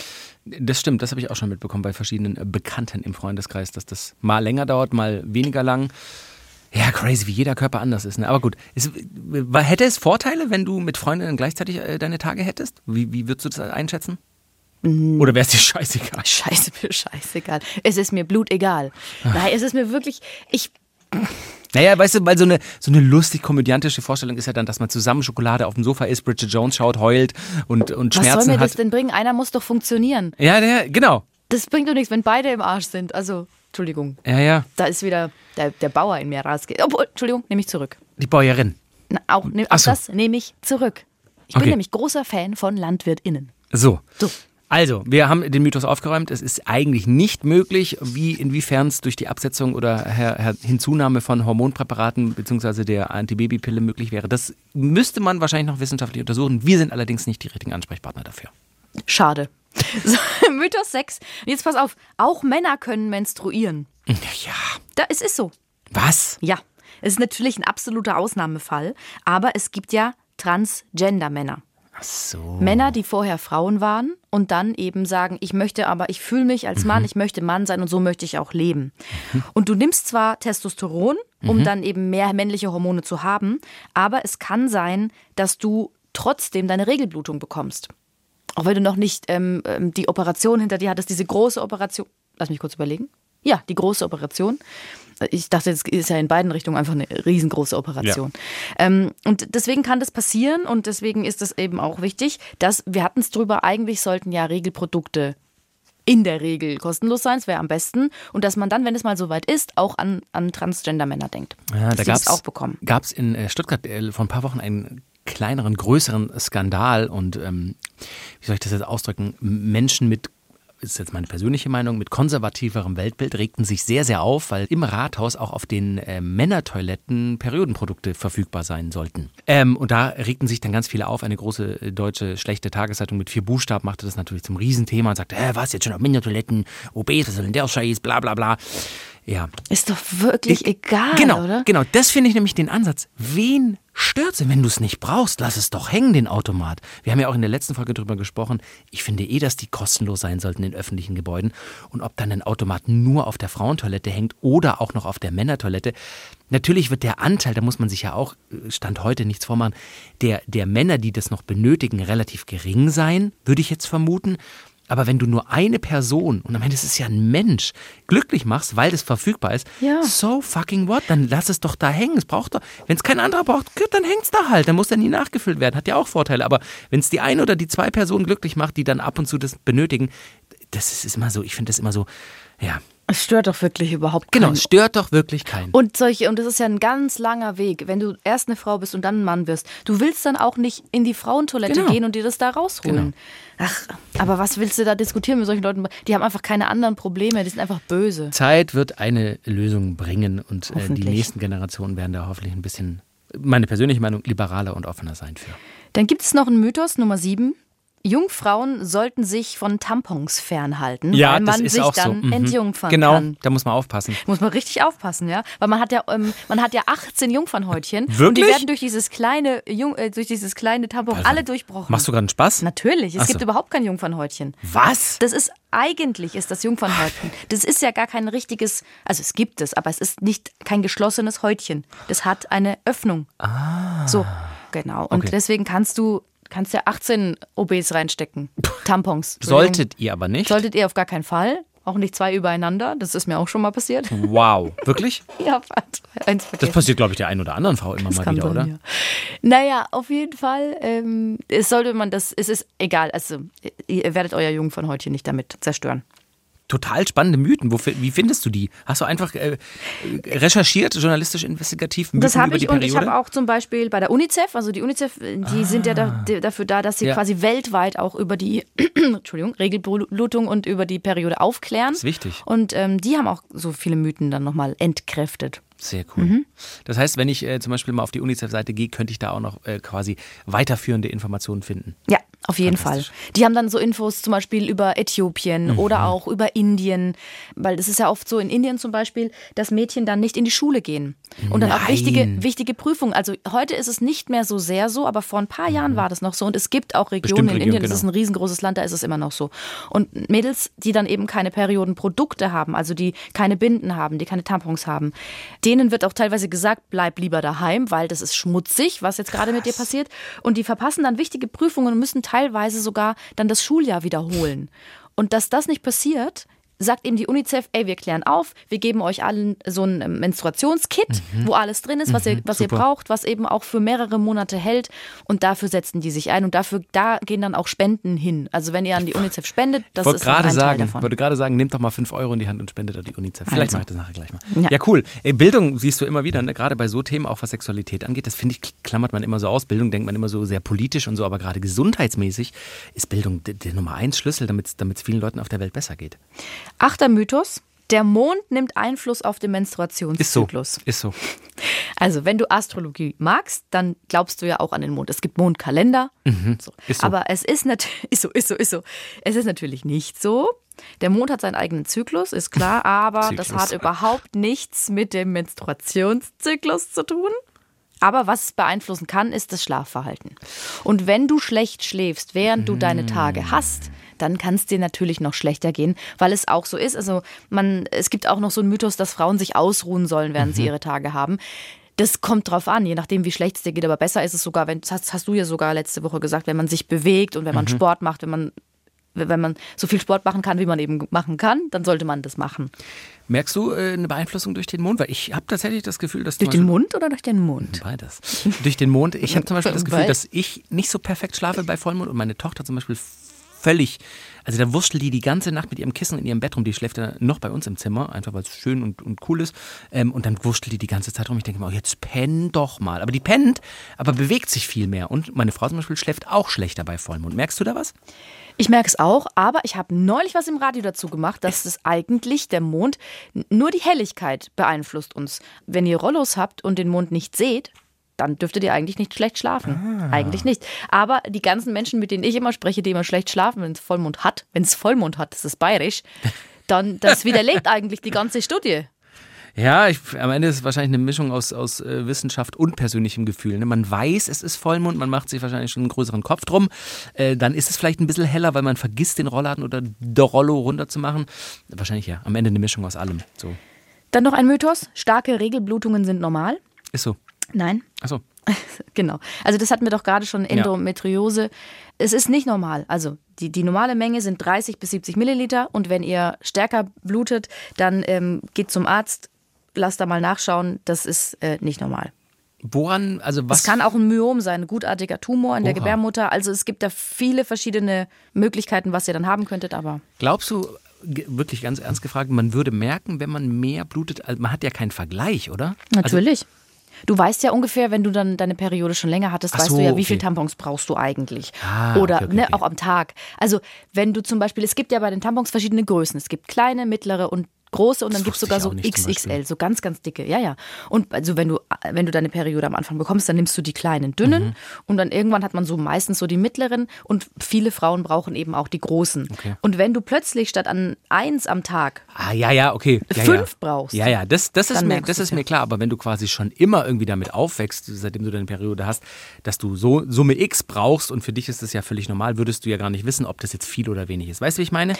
das stimmt. Das habe ich auch schon mitbekommen bei verschiedenen äh, Bekannten im Freundeskreis, dass das mal länger dauert, mal weniger lang. Ja, crazy, wie jeder Körper anders ist. Ne? Aber gut, es, hätte es Vorteile, wenn du mit Freundinnen gleichzeitig äh, deine Tage hättest? Wie, wie würdest du das einschätzen? Oder wäre es dir scheißegal? Scheiße, mir scheißegal. Es ist mir blutegal. Nein, es ist mir wirklich, ich Naja, weißt du, weil so eine, so eine lustig komödiantische Vorstellung ist ja dann, dass man zusammen Schokolade auf dem Sofa isst, Bridget Jones schaut, heult und, und Was Schmerzen soll mir hat. das denn bringen? Einer muss doch funktionieren. ja, ja, genau. Das bringt doch nichts, wenn beide im Arsch sind. Also, Entschuldigung, Ja, ja. da ist wieder der, der Bauer in mir rausgeht. Obwohl, Entschuldigung, nehme ich zurück. Die Bäuerin. Na, auch, Ach auch so. das nehme ich zurück. Ich Okay. bin nämlich großer Fan von LandwirtInnen. So. So. Also, wir haben den Mythos aufgeräumt. Es ist eigentlich nicht möglich, wie inwiefern es durch die Absetzung oder Her Her Hinzunahme von Hormonpräparaten bzw. der Antibabypille möglich wäre. Das müsste man wahrscheinlich noch wissenschaftlich untersuchen. Wir sind allerdings nicht die richtigen Ansprechpartner dafür. Schade. So, Mythos 6. Und Jetzt pass auf, auch Männer können menstruieren. Ja, Da, es ist so. was? Ja, es ist natürlich ein absoluter Ausnahmefall, aber es gibt ja Transgender-Männer. Ach so. Männer, die vorher Frauen waren und dann eben sagen, ich möchte aber, ich fühle mich als Mann, ich möchte Mann sein und so möchte ich auch leben. Und du nimmst zwar Testosteron, um dann eben mehr männliche Hormone zu haben, aber es kann sein, dass du trotzdem deine Regelblutung bekommst. Auch wenn du noch nicht ähm, ähm, die Operation hinter dir hattest, diese große Operation. Lass mich kurz überlegen. Ja, die große Operation. Ich dachte, es ist ja in beiden Richtungen einfach eine riesengroße Operation. Ähm, und deswegen kann das passieren und deswegen ist es eben auch wichtig, dass wir hatten es drüber, eigentlich sollten ja Regelprodukte in der Regel kostenlos sein, es wäre am besten. Und dass man dann, wenn es mal soweit ist, auch an, an Transgender-Männer denkt. Ja, da gab's, das auch bekommen. Gab es in äh, Stuttgart äh, vor ein paar Wochen einen kleineren, größeren Skandal und ähm, wie soll ich das jetzt ausdrücken? Menschen mit ist jetzt meine persönliche Meinung, mit konservativerem Weltbild regten sich sehr, sehr auf, weil im Rathaus auch auf den äh, Männertoiletten Periodenprodukte verfügbar sein sollten. Ähm, und da regten sich dann ganz viele auf. Eine große äh, deutsche schlechte Tageszeitung mit vier Buchstaben machte das natürlich zum Riesenthema und sagte, hä, was jetzt schon auf Männertoiletten, OB, was soll denn der Scheiß, bla bla bla. Ja, Ist doch wirklich egal, genau, oder? Genau, das finde ich nämlich den Ansatz. Wen stört's denn, wenn du es nicht brauchst? Lass es doch hängen, den Automat. Wir haben ja auch in der letzten Folge drüber gesprochen. Ich finde eh, dass die kostenlos sein sollten in öffentlichen Gebäuden. Und ob dann ein Automat nur auf der Frauentoilette hängt oder auch noch auf der Männertoilette. Natürlich wird der Anteil, da muss man sich ja auch, äh, Stand heute nichts vormachen, der, der Männer, die das noch benötigen, relativ gering sein, würde ich jetzt vermuten. Aber wenn du nur eine Person, und am Ende ist es ja ein Mensch, glücklich machst, weil das verfügbar ist, Ja. so fucking what, dann lass es doch da hängen. Es braucht doch, wenn es kein anderer braucht, dann hängt's da halt. Dann muss der nie nachgefüllt werden. Hat ja auch Vorteile. Aber wenn es die eine oder die zwei Personen glücklich macht, die dann ab und zu das benötigen, das ist, ist immer so, ich finde das immer so, ja. Es stört doch wirklich überhaupt Genau, keinen. es stört doch wirklich keinen. Und solche, und das ist ja ein ganz langer Weg, wenn du erst eine Frau bist und dann ein Mann wirst. Du willst dann auch nicht in die Frauentoilette Genau. gehen und dir das da rausholen. Ach, aber was willst du da diskutieren mit solchen Leuten? Die haben einfach keine anderen Probleme, die sind einfach böse. Zeit wird eine Lösung bringen und äh, die nächsten Generationen werden da hoffentlich ein bisschen, meine persönliche Meinung, liberaler und offener sein für. Dann gibt es noch einen Mythos, Nummer sieben. Jungfrauen sollten sich von Tampons fernhalten, Ja, weil man ist sich auch so. dann Mhm. entjungfern Genau, kann. da muss man aufpassen. Muss man richtig aufpassen, ja? Weil man hat ja, ähm, man hat ja 18 Jungfernhäutchen. Und die Wirklich? werden durch dieses kleine, Jung, äh, durch dieses kleine Tampon alle durchbrochen. Machst du gerade einen Spaß? Natürlich, es so. gibt überhaupt kein Jungfernhäutchen. Was? Das ist eigentlich ist das Jungfernhäutchen. Das ist ja gar kein richtiges, also es gibt es, aber es ist nicht kein geschlossenes Häutchen. Das hat eine Öffnung. Ah. So, genau. Und Okay. deswegen kannst du kannst ja 18 OBs reinstecken. Tampons. Solltet ihr aber nicht. Solltet ihr auf gar keinen Fall. Auch nicht zwei übereinander. Das ist mir auch schon mal passiert. Wow, wirklich? ja. Eins Das vergessen. passiert, glaube ich, der einen oder anderen Frau immer mal kann wieder, oder? ja. Naja, auf jeden Fall. Ähm, es sollte man das, es ist egal. Also, ihr werdet euer Jungfernhäutchen nicht damit zerstören. Total spannende Mythen. Wo, wie findest du die? Hast du einfach äh, recherchiert, journalistisch investigativ Mythen Das habe ich und ich habe auch zum Beispiel bei der UNICEF, also die UNICEF, die sind ja da, die, dafür da, dass sie Ja. quasi weltweit auch über die Entschuldigung, Regelblutung und über die Periode aufklären. Das ist wichtig. Und ähm, die haben auch so viele Mythen dann nochmal entkräftet. Sehr cool. Mhm. Das heißt, wenn ich äh, zum Beispiel mal auf die UNICEF-Seite gehe, könnte ich da auch noch äh, quasi weiterführende Informationen finden. Ja, auf jeden. Fall. Die haben dann so Infos zum Beispiel über Äthiopien Mhm. oder auch über Indien, weil das ist ja oft so in Indien zum Beispiel, dass Mädchen dann nicht in die Schule gehen und dann auch Nein. wichtige, wichtige Prüfungen. Also heute ist es nicht mehr so sehr so, aber vor ein paar Jahren war das noch so und es gibt auch Regionen Mhm. Bestimmt in Indien, das ist genau. ein riesengroßes Land, da ist es immer noch so. Und Mädels, die dann eben keine Periodenprodukte haben, also die keine Binden haben, die keine Tampons haben, denen wird auch teilweise gesagt, bleib lieber daheim, weil das ist schmutzig, was jetzt gerade mit dir passiert. Und die verpassen dann wichtige Prüfungen und müssen teilweise sogar dann das Schuljahr wiederholen. Und dass das nicht passiert, sagt eben die UNICEF, ey, wir klären auf, wir geben euch allen so ein ähm, Menstruationskit, wo alles drin ist, was, ihr, was ihr Mhm. braucht, was eben auch für mehrere Monate hält. Und dafür setzen die sich ein und dafür, da gehen dann auch Spenden hin. Also wenn ihr an die UNICEF spendet, das Ich ist ein Teil sagen, davon. wollte gerade sagen, nehmt doch mal 5 Euro in die Hand und spendet an die UNICEF. Vielleicht Also. mache ich das nachher gleich mal. Ja, Ja. cool. Ey, Bildung siehst du immer wieder, ne? gerade bei so Themen, auch was Sexualität angeht. Das finde ich, klammert man immer so aus. Bildung denkt man immer so sehr politisch und so, aber gerade gesundheitsmäßig ist Bildung der, der Nummer eins Schlüssel, damit es vielen Leuten auf der Welt besser geht. Achter Mythos. Der Mond nimmt Einfluss auf den Ist so. Menstruationszyklus. Ist so. Also, wenn du Astrologie magst, dann glaubst du ja auch an den Mond. Es gibt Mondkalender. So. Mhm. Ist so. Aber es ist natürlich ist so, ist so, ist so. Es ist natürlich nicht so. Der Mond hat seinen eigenen Zyklus, ist klar, aber das hat überhaupt nichts mit dem Menstruationszyklus zu tun. Aber was es beeinflussen kann, ist das Schlafverhalten. Und wenn du schlecht schläfst, während du deine Tage hast, dann kann es dir natürlich noch schlechter gehen, weil es auch so ist. Also man, es gibt auch noch so einen Mythos, dass Frauen sich ausruhen sollen, während sie ihre Tage haben. Das kommt drauf an, je nachdem, wie schlecht es dir geht. Aber besser ist es sogar, wenn, das hast, hast du ja sogar letzte Woche gesagt, wenn man sich bewegt und wenn man Sport macht, wenn man, wenn man so viel Sport machen kann, wie man eben machen kann, dann sollte man das machen. Merkst du äh, eine Beeinflussung durch den Mond? Weil ich habe tatsächlich das Gefühl, dass Durch den Mund oder durch den Mund? Beides. Durch den Mond. Ich habe zum Beispiel das Gefühl, dass ich nicht so perfekt schlafe bei Vollmond und meine Tochter zum Beispiel völlig. Also da wurschtelt die die ganze Nacht mit ihrem Kissen in ihrem Bett rum. Die schläft ja noch bei uns im Zimmer, einfach weil es schön und, und cool ist. Ähm, und dann wurschtelt die die ganze Zeit rum. Ich denke mir, oh, jetzt penn doch mal. Aber die pennt, aber bewegt sich viel mehr. Und meine Frau zum Beispiel schläft auch schlechter bei Vollmond. Merkst du da was? Ich merke es auch, aber ich habe neulich was im Radio dazu gemacht, dass es eigentlich der Mond, nur die Helligkeit beeinflusst uns. Wenn ihr Rollos habt und den Mond nicht seht, dann dürftet ihr eigentlich nicht schlecht schlafen. Eigentlich nicht. Aber die ganzen Menschen, mit denen ich immer spreche, die immer schlecht schlafen, wenn es Vollmond hat, wenn es Vollmond hat, das ist bayerisch, dann das widerlegt eigentlich die ganze Studie. Ja, ich, am Ende ist es wahrscheinlich eine Mischung aus, aus äh, Wissenschaft und persönlichem Gefühl. Ne? Man weiß, es ist Vollmond, man macht sich wahrscheinlich schon einen größeren Kopf drum. Äh, dann ist es vielleicht ein bisschen heller, weil man vergisst, den Rollladen oder der Rollo runterzumachen. Wahrscheinlich ja. Am Ende eine Mischung aus allem. So. Dann noch ein Mythos: Starke Regelblutungen sind normal. Ist so. Nein, Achso. Genau. Also das hatten wir doch gerade schon, Endometriose. Es ist nicht normal. Also die, die normale Menge sind 30 bis 70 Milliliter und wenn ihr stärker blutet, dann ähm, geht zum Arzt, lasst da mal nachschauen. Das ist äh, nicht normal. Woran, also was? Es kann auch ein Myom sein, ein gutartiger Tumor in der Oha. Gebärmutter. Also es gibt da viele verschiedene Möglichkeiten, was ihr dann haben könntet, aber Glaubst du, wirklich ganz ernst gefragt, man würde merken, wenn man mehr blutet, also man hat ja keinen Vergleich, oder? Also, natürlich. Du weißt ja ungefähr, wenn du dann deine Periode schon länger hattest, Ach weißt so, du ja, wie okay. viel Tampons brauchst du eigentlich. Ah, Oder okay, okay, ne, auch am Tag. Also wenn du zum Beispiel, es gibt ja bei den Tampons verschiedene Größen. Es gibt kleine, mittlere und große und dann gibt es sogar so XXL, so ganz, ganz dicke. Ja, ja. Und also wenn du, wenn du deine Periode am Anfang bekommst, dann nimmst du die kleinen, dünnen Mhm. und dann irgendwann hat man so meistens so die mittleren und viele Frauen brauchen eben auch die großen. Okay. Und wenn du plötzlich statt an eins am Tag Ah, ja, ja, okay. Ja, Fünf ja. brauchst. Ja, ja, das, das ist, mir, das ist ja. mir klar. Aber wenn du quasi schon immer irgendwie damit aufwächst, seitdem du deine Periode hast, dass du so Summe X brauchst und für dich ist das ja völlig normal, würdest du ja gar nicht wissen, ob das jetzt viel oder wenig ist. Weißt du, wie ich meine?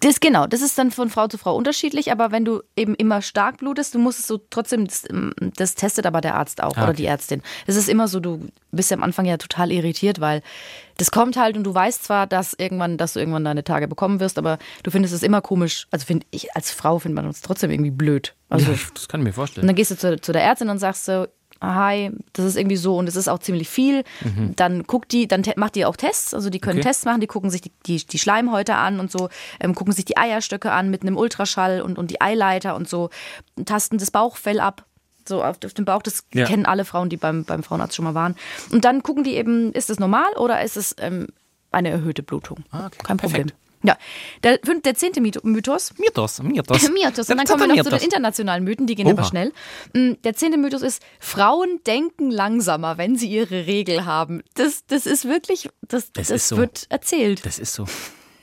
Das genau, das ist dann von Frau zu Frau unterschiedlich, aber wenn du eben immer stark blutest, du musst es so trotzdem, das, ähm, das testet aber der Arzt auch Ah, oder okay. die Ärztin. Es ist immer so, du bist ja am Anfang ja total irritiert, weil das kommt halt und du weißt zwar, dass irgendwann, dass du irgendwann deine Tage bekommen wirst, aber du findest es immer komisch. Also finde ich als Frau findet man uns trotzdem irgendwie blöd. Also Ja, das kann ich mir und vorstellen. dann gehst du zu, zu der Ärztin und sagst so, hi, das ist irgendwie so und es ist auch ziemlich viel. Dann guckt die, dann macht die auch Tests, also die können Mhm. Okay. Tests machen, die gucken sich die, die, die Schleimhäute an und so, ähm, gucken sich die Eierstöcke an mit einem Ultraschall und, und die Eileiter und so, tasten das Bauchfell ab. So auf, auf dem Bauch, das Ja. kennen alle Frauen, die beim, beim Frauenarzt schon mal waren. Und dann gucken die eben, ist es normal oder ist es ähm, eine erhöhte Blutung? Ah, okay. Kein Problem. Ja, der, der zehnte Mytho- Mythos, Mythos, Mythos. Mythos. Und dann kommen wir noch zu den Mythos. internationalen Mythen, die gehen Oha. aber schnell. Mm, Der zehnte Mythos ist, Frauen denken langsamer, wenn sie ihre Regel haben. Das, das ist wirklich, das, Das das, so. wird erzählt. Das ist so.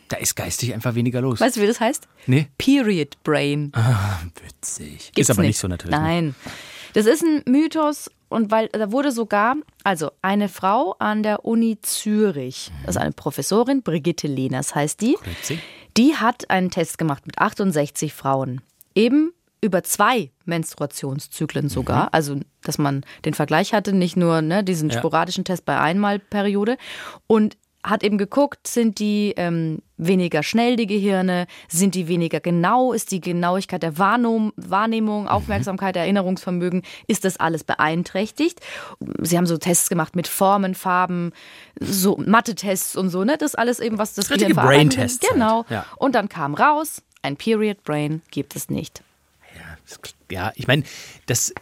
Da ist geistig einfach weniger los. Weißt du, wie das heißt? Nee. Period Brain. Ah, witzig. Gibt's ist aber nicht so natürlich. Nein. Das ist ein Mythos und weil da wurde sogar, also eine Frau an der Uni Zürich, das ist eine Professorin, Brigitte Lehners heißt die, die hat einen Test gemacht mit 68 Frauen. Eben über zwei Menstruationszyklen sogar. Also, dass man den Vergleich hatte, nicht nur ne, diesen Ja. sporadischen Test bei Einmalperiode. Und hat eben geguckt, sind die ähm, weniger schnell, die Gehirne, sind die weniger genau, ist die Genauigkeit der Wahrnehmung, Wahrnehmung Aufmerksamkeit, Erinnerungsvermögen, ist das alles beeinträchtigt? Sie haben so Tests gemacht mit Formen, Farben, so Mathe-Tests und so, ne? Das ist alles eben, was das Richtige Gehirn. Brain-Tests halt. Genau. Ja. Und dann kam raus, ein Period Brain gibt es nicht. Ja, ich meine, dass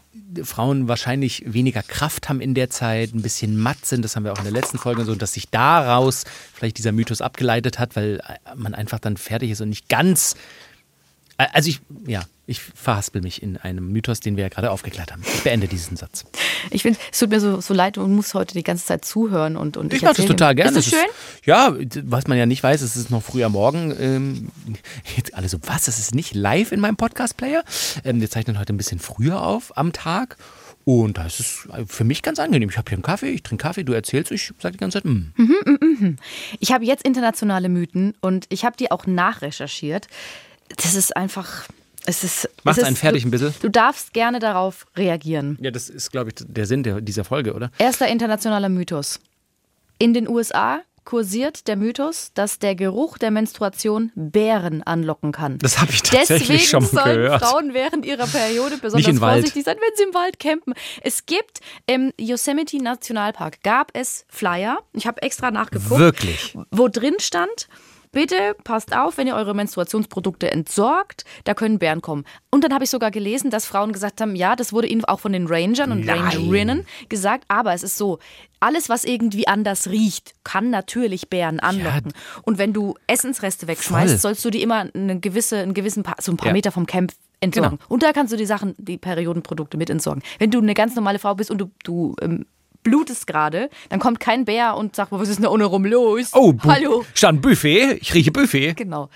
Frauen wahrscheinlich weniger Kraft haben in der Zeit, ein bisschen matt sind, das haben wir auch in der letzten Folge so, dass sich daraus vielleicht dieser Mythos abgeleitet hat, weil man einfach dann fertig ist und nicht ganz. Also ich, ja, ich verhaspel mich in einem Mythos, den wir ja gerade aufgeklärt haben. Ich beende diesen Satz. Ich finde, es tut mir so, so leid und muss heute die ganze Zeit zuhören und, und Ich mag das erzähle- total gerne. Ist es Das schön? ja, was man ja nicht weiß, es ist noch früh am Morgen. Ähm, jetzt alle so, was? Das ist nicht live in meinem Podcast-Player? Ähm, wir zeichnen heute ein bisschen früher auf am Tag. Und da ist für mich ganz angenehm. Ich habe hier einen Kaffee, ich trinke Kaffee, du erzählst, ich sage die ganze Zeit, mm. Ich habe jetzt internationale Mythen und ich habe die auch nachrecherchiert. Das ist einfach. Es ist, Macht's es ist, einen fertig du, ein bisschen? Du darfst gerne darauf reagieren. Ja, das ist, glaube ich, der Sinn der, dieser Folge, oder? Erster internationaler Mythos. In den USA kursiert der Mythos, dass der Geruch der Menstruation Bären anlocken kann. Das habe ich tatsächlich Deswegen schon mal sollen gehört. Frauen während ihrer Periode besonders vorsichtig sein, wenn sie im Wald campen. Es gibt im Yosemite Nationalpark gab es Flyer. Ich habe extra nachgeguckt. Wirklich? Wo drin stand, bitte passt auf, wenn ihr eure Menstruationsprodukte entsorgt, da können Bären kommen. Und dann habe ich sogar gelesen, dass Frauen gesagt haben, ja, das wurde ihnen auch von den Rangern und Nein. Rangerinnen gesagt, aber es ist so, alles, was irgendwie anders riecht, kann natürlich Bären anlocken. Und wenn du Essensreste wegschmeißt, Voll. sollst du die immer eine gewisse, einen gewissen paar, so ein paar Ja. Meter vom Camp entsorgen. Genau. Und da kannst du die Sachen, die Periodenprodukte mit entsorgen. Wenn du eine ganz normale Frau bist und du, du ähm, blutest gerade, dann kommt kein Bär und sagt, was ist denn da ohne rum los? Oh, Bu- Hallo. Stand Buffet, ich rieche Buffet. Genau.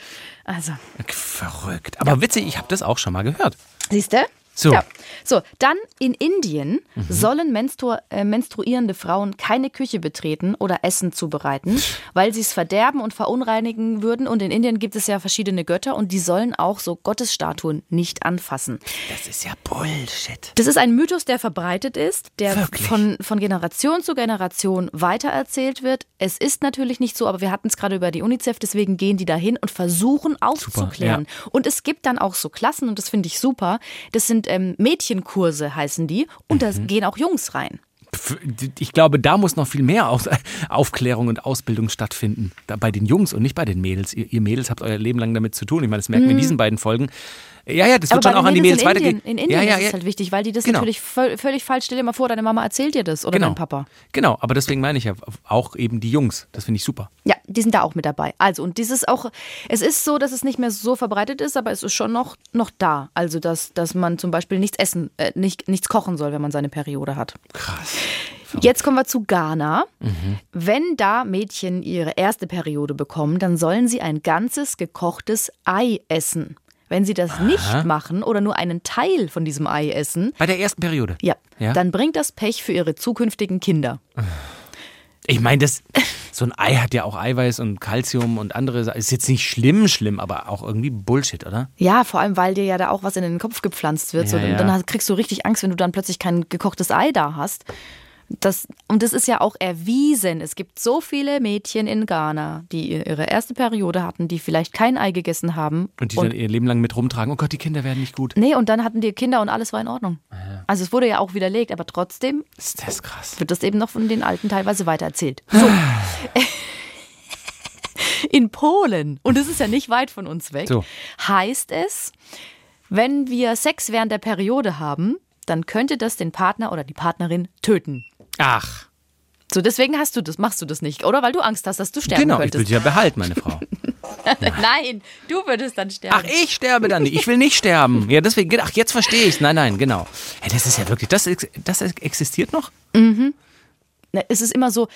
Also, Verrückt. Aber witzig, ich habe das auch schon mal gehört. siehst du? So. Ja. So, dann in Indien sollen menstru äh, menstruierende Frauen keine Küche betreten oder Essen zubereiten, weil sie es verderben und verunreinigen würden. Und in Indien gibt es ja verschiedene Götter und die sollen auch so Gottesstatuen nicht anfassen. Das ist ja Bullshit. Das ist ein Mythos, der verbreitet ist, der Wirklich? von, von Generation zu Generation weitererzählt wird. Es ist natürlich nicht so, aber wir hatten es gerade über die UNICEF, deswegen gehen die dahin und versuchen aufzuklären. Und es gibt dann auch so Klassen, und das finde ich super, das sind ähm, Mädchenkurse, heißen die, und da Mhm. gehen auch Jungs rein. Ich glaube, da muss noch viel mehr Aufklärung und Ausbildung stattfinden. Bei den Jungs und nicht bei den Mädels. Ihr, Mädels habt euer Leben lang damit zu tun. Ich meine, das merken wir in diesen beiden Folgen. Ja, ja, das wird Mhm. aber schon auch an die Mädels in weitergehen. Indien, in Indien ja, ja, ist es halt wichtig, weil die das Genau. natürlich völ völlig falsch, stell dir mal vor, deine Mama erzählt dir das oder Genau. dein Papa. Genau, aber deswegen meine ich ja auch eben die Jungs. Das finde ich super. Ja, die sind da auch mit dabei. Also, und dieses auch, es ist so, dass es nicht mehr so verbreitet ist, aber es ist schon noch, noch da. Also, dass, dass man zum Beispiel nichts essen, äh, nicht, nichts kochen soll, wenn man seine Periode hat. Krass. Jetzt kommen wir zu Ghana. Wenn da Mädchen ihre erste Periode bekommen, dann sollen sie ein ganzes gekochtes Ei essen. Wenn sie das nicht machen oder nur einen Teil von diesem Ei essen, Bei der ersten Periode. ja, Ja? dann bringt das Pech für ihre zukünftigen Kinder. Ich meine, das so ein Ei hat ja auch Eiweiß und Kalzium und andere. Ist jetzt nicht schlimm, schlimm, aber auch irgendwie Bullshit, oder? Ja, vor allem, weil dir ja da auch was in den Kopf gepflanzt wird. so, Ja, und ja. Dann kriegst du richtig Angst, wenn du dann plötzlich kein gekochtes Ei da hast. Das, und das ist ja auch erwiesen. Es gibt so viele Mädchen in Ghana, die ihre erste Periode hatten, die vielleicht kein Ei gegessen haben. Und die dann ihr Leben lang mit rumtragen. Oh Gott, die Kinder werden nicht gut. Nee, und dann hatten die Kinder und alles war in Ordnung. Also es wurde ja auch widerlegt, aber trotzdem Ist das krass. wird das eben noch von den Alten teilweise weitererzählt. So. In Polen, und es ist ja nicht weit von uns weg, So. heißt es, wenn wir Sex während der Periode haben, dann könnte das den Partner oder die Partnerin töten. Ach, So, deswegen hast du das, machst du das nicht, oder? Weil du Angst hast, dass du sterben genau, ich will könntest. sie ja behalten, meine Frau. Nein, du würdest dann sterben. Ach, ich sterbe dann nicht. Ich will nicht sterben. Ja, deswegen, ach, jetzt verstehe ich Nein, nein, genau. Hey, das ist ja wirklich, das, das existiert noch? Na, Es ist immer so,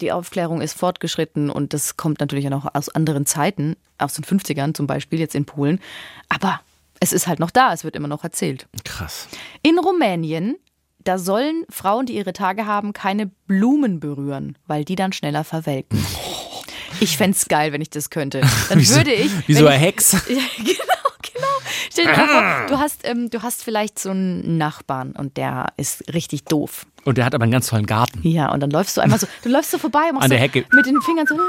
die Aufklärung ist fortgeschritten und das kommt natürlich auch noch aus anderen Zeiten, aus den 50ern zum Beispiel, jetzt in Polen. Aber es ist halt noch da, es wird immer noch erzählt. Krass. In Rumänien, da sollen Frauen, die ihre Tage haben, keine Blumen berühren, weil die dann schneller verwelken. Ich fände es geil, wenn ich das könnte. Dann Wie so- würde ich. wie so eine Hex. Ja, genau, genau. Stell dir mal vor, du hast, ähm, du hast vielleicht so einen Nachbarn und der ist richtig doof. Und der hat aber einen ganz tollen Garten. Ja, und dann läufst du einfach so, du läufst so vorbei und machst An der so Hecke. mit den Fingern so, la,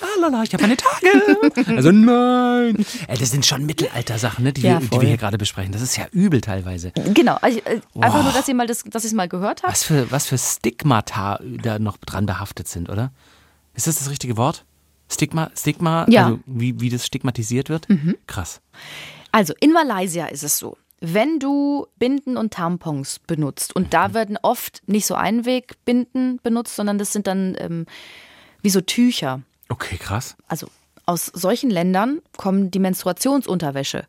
Lalala, ich habe meine Tage. Also nein. Ey, das sind schon Mittelalter-Sachen, ne, die, Ja, wir, die wir hier gerade besprechen. Das ist ja übel teilweise. genau. Also, äh, einfach nur, dass ihr mal das, dass ich es mal gehört habt. Was für, was für Stigmata da noch dran behaftet sind, oder? Ist das das richtige Wort? Stigma, Stigma, Ja. also wie, wie das stigmatisiert wird? Krass. Also in Malaysia ist es so. Wenn du Binden und Tampons benutzt, und da werden oft nicht so Einwegbinden benutzt, sondern das sind dann ähm, wie so Tücher. Okay, krass. Also aus solchen Ländern kommen die Menstruationsunterwäsche.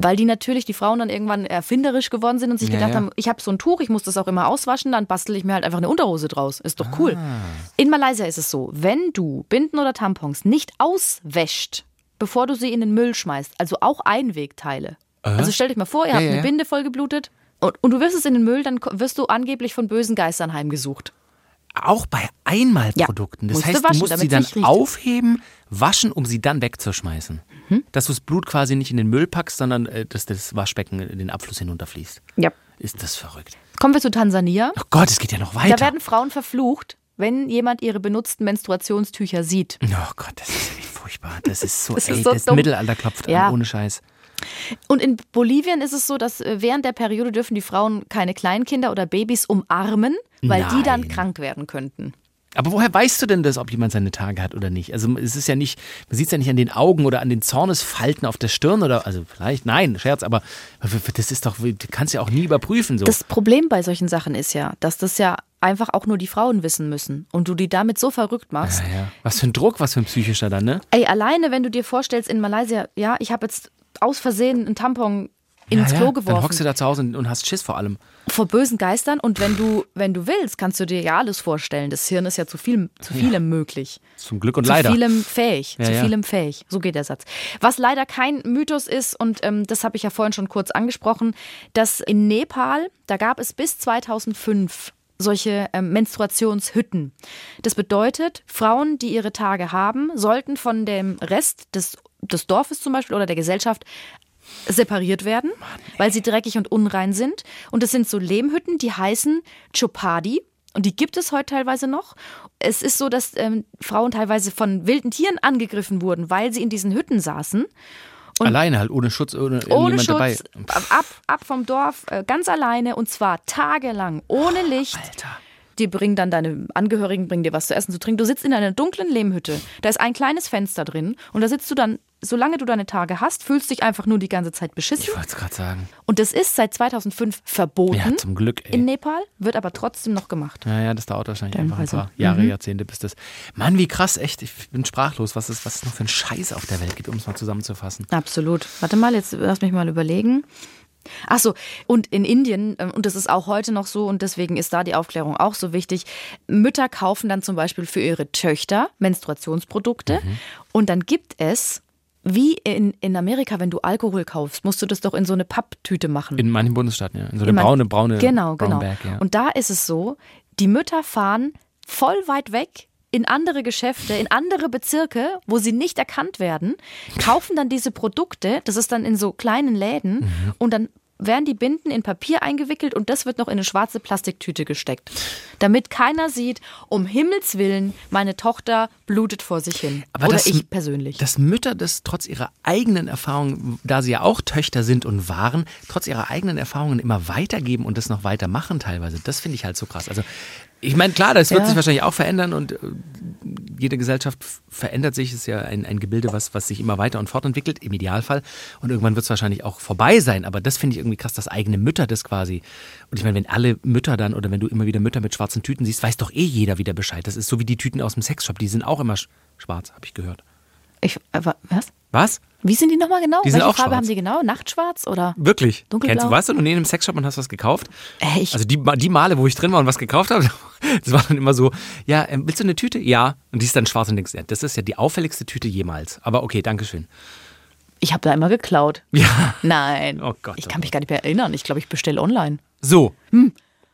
Weil die natürlich, die Frauen dann irgendwann erfinderisch geworden sind und sich Ja, gedacht ja. haben, ich habe so ein Tuch, ich muss das auch immer auswaschen, dann bastel ich mir halt einfach eine Unterhose draus. Ist doch cool. Ah. In Malaysia ist es so, wenn du Binden oder Tampons nicht auswäscht, bevor du sie in den Müll schmeißt, also auch Einwegteile. Also stell dich mal vor, ihr habt ja, eine ja. Binde vollgeblutet und, und du wirfst es in den Müll, dann wirst du angeblich von bösen Geistern heimgesucht. Auch bei Einmalprodukten. Ja, das heißt, waschen, du musst sie dann aufheben, waschen, um sie dann wegzuschmeißen. Mhm. Dass du das Blut quasi nicht in den Müll packst, sondern äh, dass das Waschbecken in den Abfluss hinunterfließt. Ja. Ist das verrückt. Kommen wir zu Tansania. Oh Gott, es geht ja noch weiter. Da werden Frauen verflucht, wenn jemand ihre benutzten Menstruationstücher sieht. oh Gott, das ist echt furchtbar. Das ist so, Das ey, ist so das dumm. Mittelalter klopft Ja. an, ohne Scheiß. Und in Bolivien ist es so, dass äh, während der Periode dürfen die Frauen keine Kleinkinder oder Babys umarmen, weil die dann Nein. krank werden könnten. Aber woher weißt du denn das, ob jemand seine Tage hat oder nicht? Also es ist ja nicht, man sieht es ja nicht an den Augen oder an den Zornesfalten auf der Stirn oder, also vielleicht, nein, Scherz, aber das ist doch, du kannst ja auch nie überprüfen so. Das Problem bei solchen Sachen ist ja, dass das ja einfach auch nur die Frauen wissen müssen und du die damit so verrückt machst. ja, ja. Was für ein Druck, was für ein psychischer dann, ne? Ey, alleine wenn du dir vorstellst in Malaysia, ja, ich habe jetzt aus Versehen einen Tampon ins ja, Klo ja. geworfen. Dann hockst du da zu Hause und, hast Schiss vor allem. vor bösen Geistern und wenn du, wenn du willst, kannst du dir ja alles vorstellen. Das Hirn ist ja zu viel, zu vielem möglich. Zum Glück und zu leider. vielem fähig. Ja, zu ja. vielem fähig. So geht der Satz. Was leider kein Mythos ist, und ähm, das habe ich ja vorhin schon kurz angesprochen, dass in Nepal, da gab es bis 2005 solche ähm, Menstruationshütten. Das bedeutet, Frauen, die ihre Tage haben, sollten von dem Rest des, des Dorfes zum Beispiel oder der Gesellschaft separiert werden, weil sie dreckig und unrein sind. Und es sind so Lehmhütten, die heißen Chopadi. Und die gibt es heute teilweise noch. Es ist so, dass ähm, Frauen teilweise von wilden Tieren angegriffen wurden, weil sie in diesen Hütten saßen. Und- Alleine halt, ohne Schutz, ohne, Ohne Schutz, dabei. ab, ab vom Dorf, äh, ganz alleine und zwar tagelang, ohne Licht. Alter. Die bringen dann deine Angehörigen, bringen dir was zu essen, zu trinken. Du sitzt in einer dunklen Lehmhütte. Da ist ein kleines Fenster drin und da sitzt du dann, solange du deine Tage hast, fühlst dich einfach nur die ganze Zeit beschissen. Ich wollte es gerade sagen. Und das ist seit 2005 verboten Ja, zum Glück, ey. in Nepal, wird aber trotzdem noch gemacht. Ja, ja, das dauert wahrscheinlich einfach ein paar Jahre, Mhm. Jahrzehnte, bis das. Mann, wie krass, echt. Ich bin sprachlos, was es, was es noch für einen Scheiß auf der Welt gibt, um es mal zusammenzufassen. Absolut. Warte mal, jetzt lass mich mal überlegen. Ach so, und in Indien, ähm, und das ist auch heute noch so, und deswegen ist da die Aufklärung auch so wichtig, Mütter kaufen dann zum Beispiel für ihre Töchter Menstruationsprodukte und dann gibt es, wie in, in Amerika, wenn du Alkohol kaufst, musst du das doch in so eine Papptüte machen. In manchen Bundesstaaten, ja. In so eine Immer- braune, braune Genau, Brown genau. Bag, ja. Und da ist es so, die Mütter fahren voll weit weg in andere Geschäfte, in andere Bezirke, wo sie nicht erkannt werden, kaufen dann diese Produkte, das ist dann in so kleinen Läden Mhm. und dann werden die Binden in Papier eingewickelt und das wird noch in eine schwarze Plastiktüte gesteckt. Damit keiner sieht, um Himmels Willen, meine Tochter blutet vor sich hin. Aber Oder das- ich persönlich. Dass Mütter das trotz ihrer eigenen Erfahrungen, da sie ja auch Töchter sind und waren, trotz ihrer eigenen Erfahrungen immer weitergeben und das noch weitermachen teilweise, das finde ich halt so krass. Also ich meine, klar, das wird Ja. sich wahrscheinlich auch verändern und äh, jede Gesellschaft verändert sich, ist ja ein, ein Gebilde, was, was sich immer weiter und fortentwickelt, im Idealfall. Und irgendwann wird es wahrscheinlich auch vorbei sein. Aber das finde ich irgendwie krass, dass eigene Mütter das quasi. Und ich meine, wenn alle Mütter dann oder wenn du immer wieder Mütter mit schwarzen Tüten siehst, weiß doch eh jeder wieder Bescheid. Das ist so wie die Tüten aus dem Sexshop, die sind auch immer sch schwarz, habe ich gehört. Ich, äh, wa- was? Was? Wie sind die nochmal genau? Die sind Welche auch Farbe schwarz. haben die genau? Nachtschwarz oder? Wirklich? Dunkelblau? Kennst du, warst du noch nie in einem Sexshop und hast was gekauft? Äh, ich- also die, die Male, wo ich drin war und was gekauft habe, das war dann immer so, ja, ähm, willst du eine Tüte? Ja. Und die ist dann schwarz und denkst, ja, das ist ja die auffälligste Tüte jemals. Aber okay, Dankeschön. Ich habe da immer geklaut. Ja. Nein. Oh Gott, ich oh kann mich gar nicht mehr erinnern. Ich glaube, ich bestelle online. So.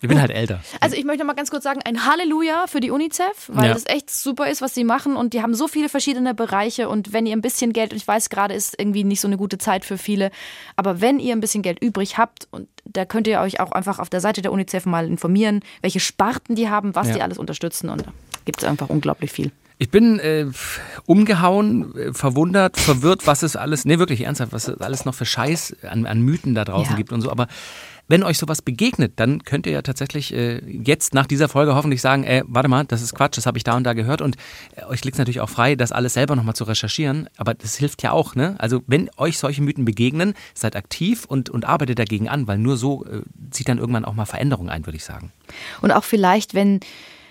Ich bin halt älter. Also ich möchte noch mal ganz kurz sagen, ein Halleluja für die UNICEF, weil Ja. das echt super ist, was sie machen und die haben so viele verschiedene Bereiche und wenn ihr ein bisschen Geld, und ich weiß gerade ist irgendwie nicht so eine gute Zeit für viele, aber wenn ihr ein bisschen Geld übrig habt und da könnt ihr euch auch einfach auf der Seite der UNICEF mal informieren, welche Sparten die haben, was Ja. die alles unterstützen und da gibt es einfach unglaublich viel. Ich bin äh, umgehauen, äh, verwundert, verwirrt, was es alles, nee, wirklich ernsthaft, was es alles noch für Scheiß an, an Mythen da draußen Ja. gibt und so. Aber wenn euch sowas begegnet, dann könnt ihr ja tatsächlich äh, jetzt nach dieser Folge hoffentlich sagen, ey, warte mal, das ist Quatsch, das habe ich da und da gehört. Und äh, euch liegt es natürlich auch frei, das alles selber nochmal zu recherchieren. Aber das hilft ja auch, ne? Also wenn euch solche Mythen begegnen, seid aktiv und, und arbeitet dagegen an, weil nur so äh, zieht dann irgendwann auch mal Veränderung ein, würde ich sagen. Und auch vielleicht, wenn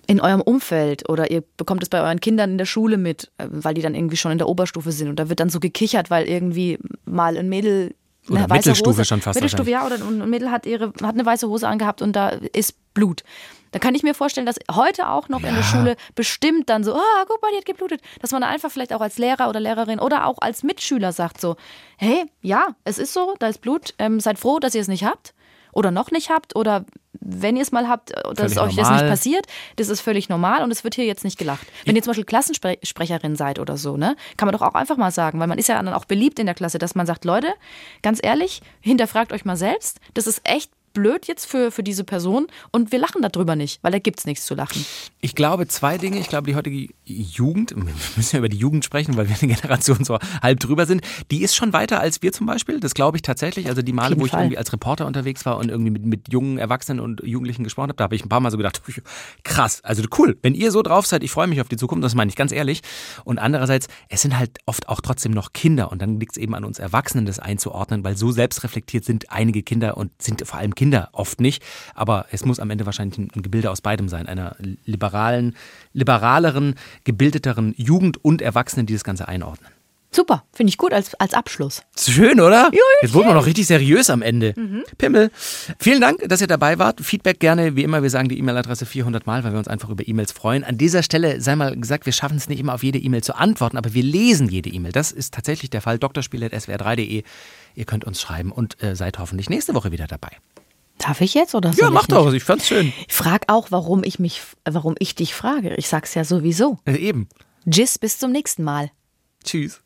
in eurem Umfeld oder ihr bekommt es bei euren Kindern in der Schule mit, äh, weil die dann irgendwie schon in der Oberstufe sind und da wird dann so gekichert, weil irgendwie mal ein Mädel Oder eine weiße Mittelstufe Hose, schon fast Mittelstufe, ja, oder ein Mädel hat ihre hat eine weiße Hose angehabt und da ist Blut. Da kann ich mir vorstellen, dass heute auch noch in der Schule bestimmt dann so, ah, guck mal, die hat geblutet, dass man dann einfach vielleicht auch als Lehrer oder Lehrerin oder auch als Mitschüler sagt so, hey, ja, es ist so, da ist Blut, ähm, seid froh, dass ihr es nicht habt oder noch nicht habt oder wenn ihr es mal habt, äh, dass Völlig euch das normal. nicht passiert, das ist völlig normal und es wird hier jetzt nicht gelacht. Wenn ihr zum Beispiel Klassensprecherin seid oder so, ne, kann man doch auch einfach mal sagen, weil man ist ja dann auch beliebt in der Klasse, dass man sagt, Leute, ganz ehrlich, hinterfragt euch mal selbst, das ist echt blöd jetzt für, für diese Person und wir lachen darüber nicht, weil da gibt es nichts zu lachen. Ich glaube zwei Dinge. Ich glaube, die heutige Jugend, wir müssen ja über die Jugend sprechen, weil wir eine Generation so halb drüber sind, die ist schon weiter als wir zum Beispiel. Das glaube ich tatsächlich. Also die Male, wo ich Fall. irgendwie als Reporter unterwegs war und irgendwie mit, mit jungen Erwachsenen und Jugendlichen gesprochen habe, da habe ich ein paar Mal so gedacht, krass, also cool, wenn ihr so drauf seid, ich freue mich auf die Zukunft, das meine ich ganz ehrlich. Und andererseits, es sind halt oft auch trotzdem noch Kinder und dann liegt es eben an uns Erwachsenen, das einzuordnen, weil so selbstreflektiert sind einige Kinder und sind vor allem Kinder oft nicht. Aber es muss am Ende wahrscheinlich ein, Gebilde aus beidem sein, einer liberalen, liberaleren, gebildeteren Jugend und Erwachsenen, die das Ganze einordnen. Super, finde ich gut als, als Abschluss. Schön, oder? Jetzt wurden wir noch richtig seriös am Ende. Pimmel, vielen Dank, dass ihr dabei wart. Feedback gerne, wie immer, wir sagen die E-Mail-Adresse 400 Mal, weil wir uns einfach über E-Mails freuen. An dieser Stelle sei mal gesagt, wir schaffen es nicht immer auf jede E-Mail zu antworten, aber wir lesen jede E-Mail. Das ist tatsächlich der Fall. drspiel.swr3.de. Ihr könnt uns schreiben und äh, seid hoffentlich nächste Woche wieder dabei. Darf ich jetzt oder soll Ja, ich mach nicht? doch. Ich fand's schön. Ich frag auch, warum ich mich, warum ich dich frage. Ich sag's ja sowieso. Äh, eben. Tschüss, bis zum nächsten Mal. Tschüss.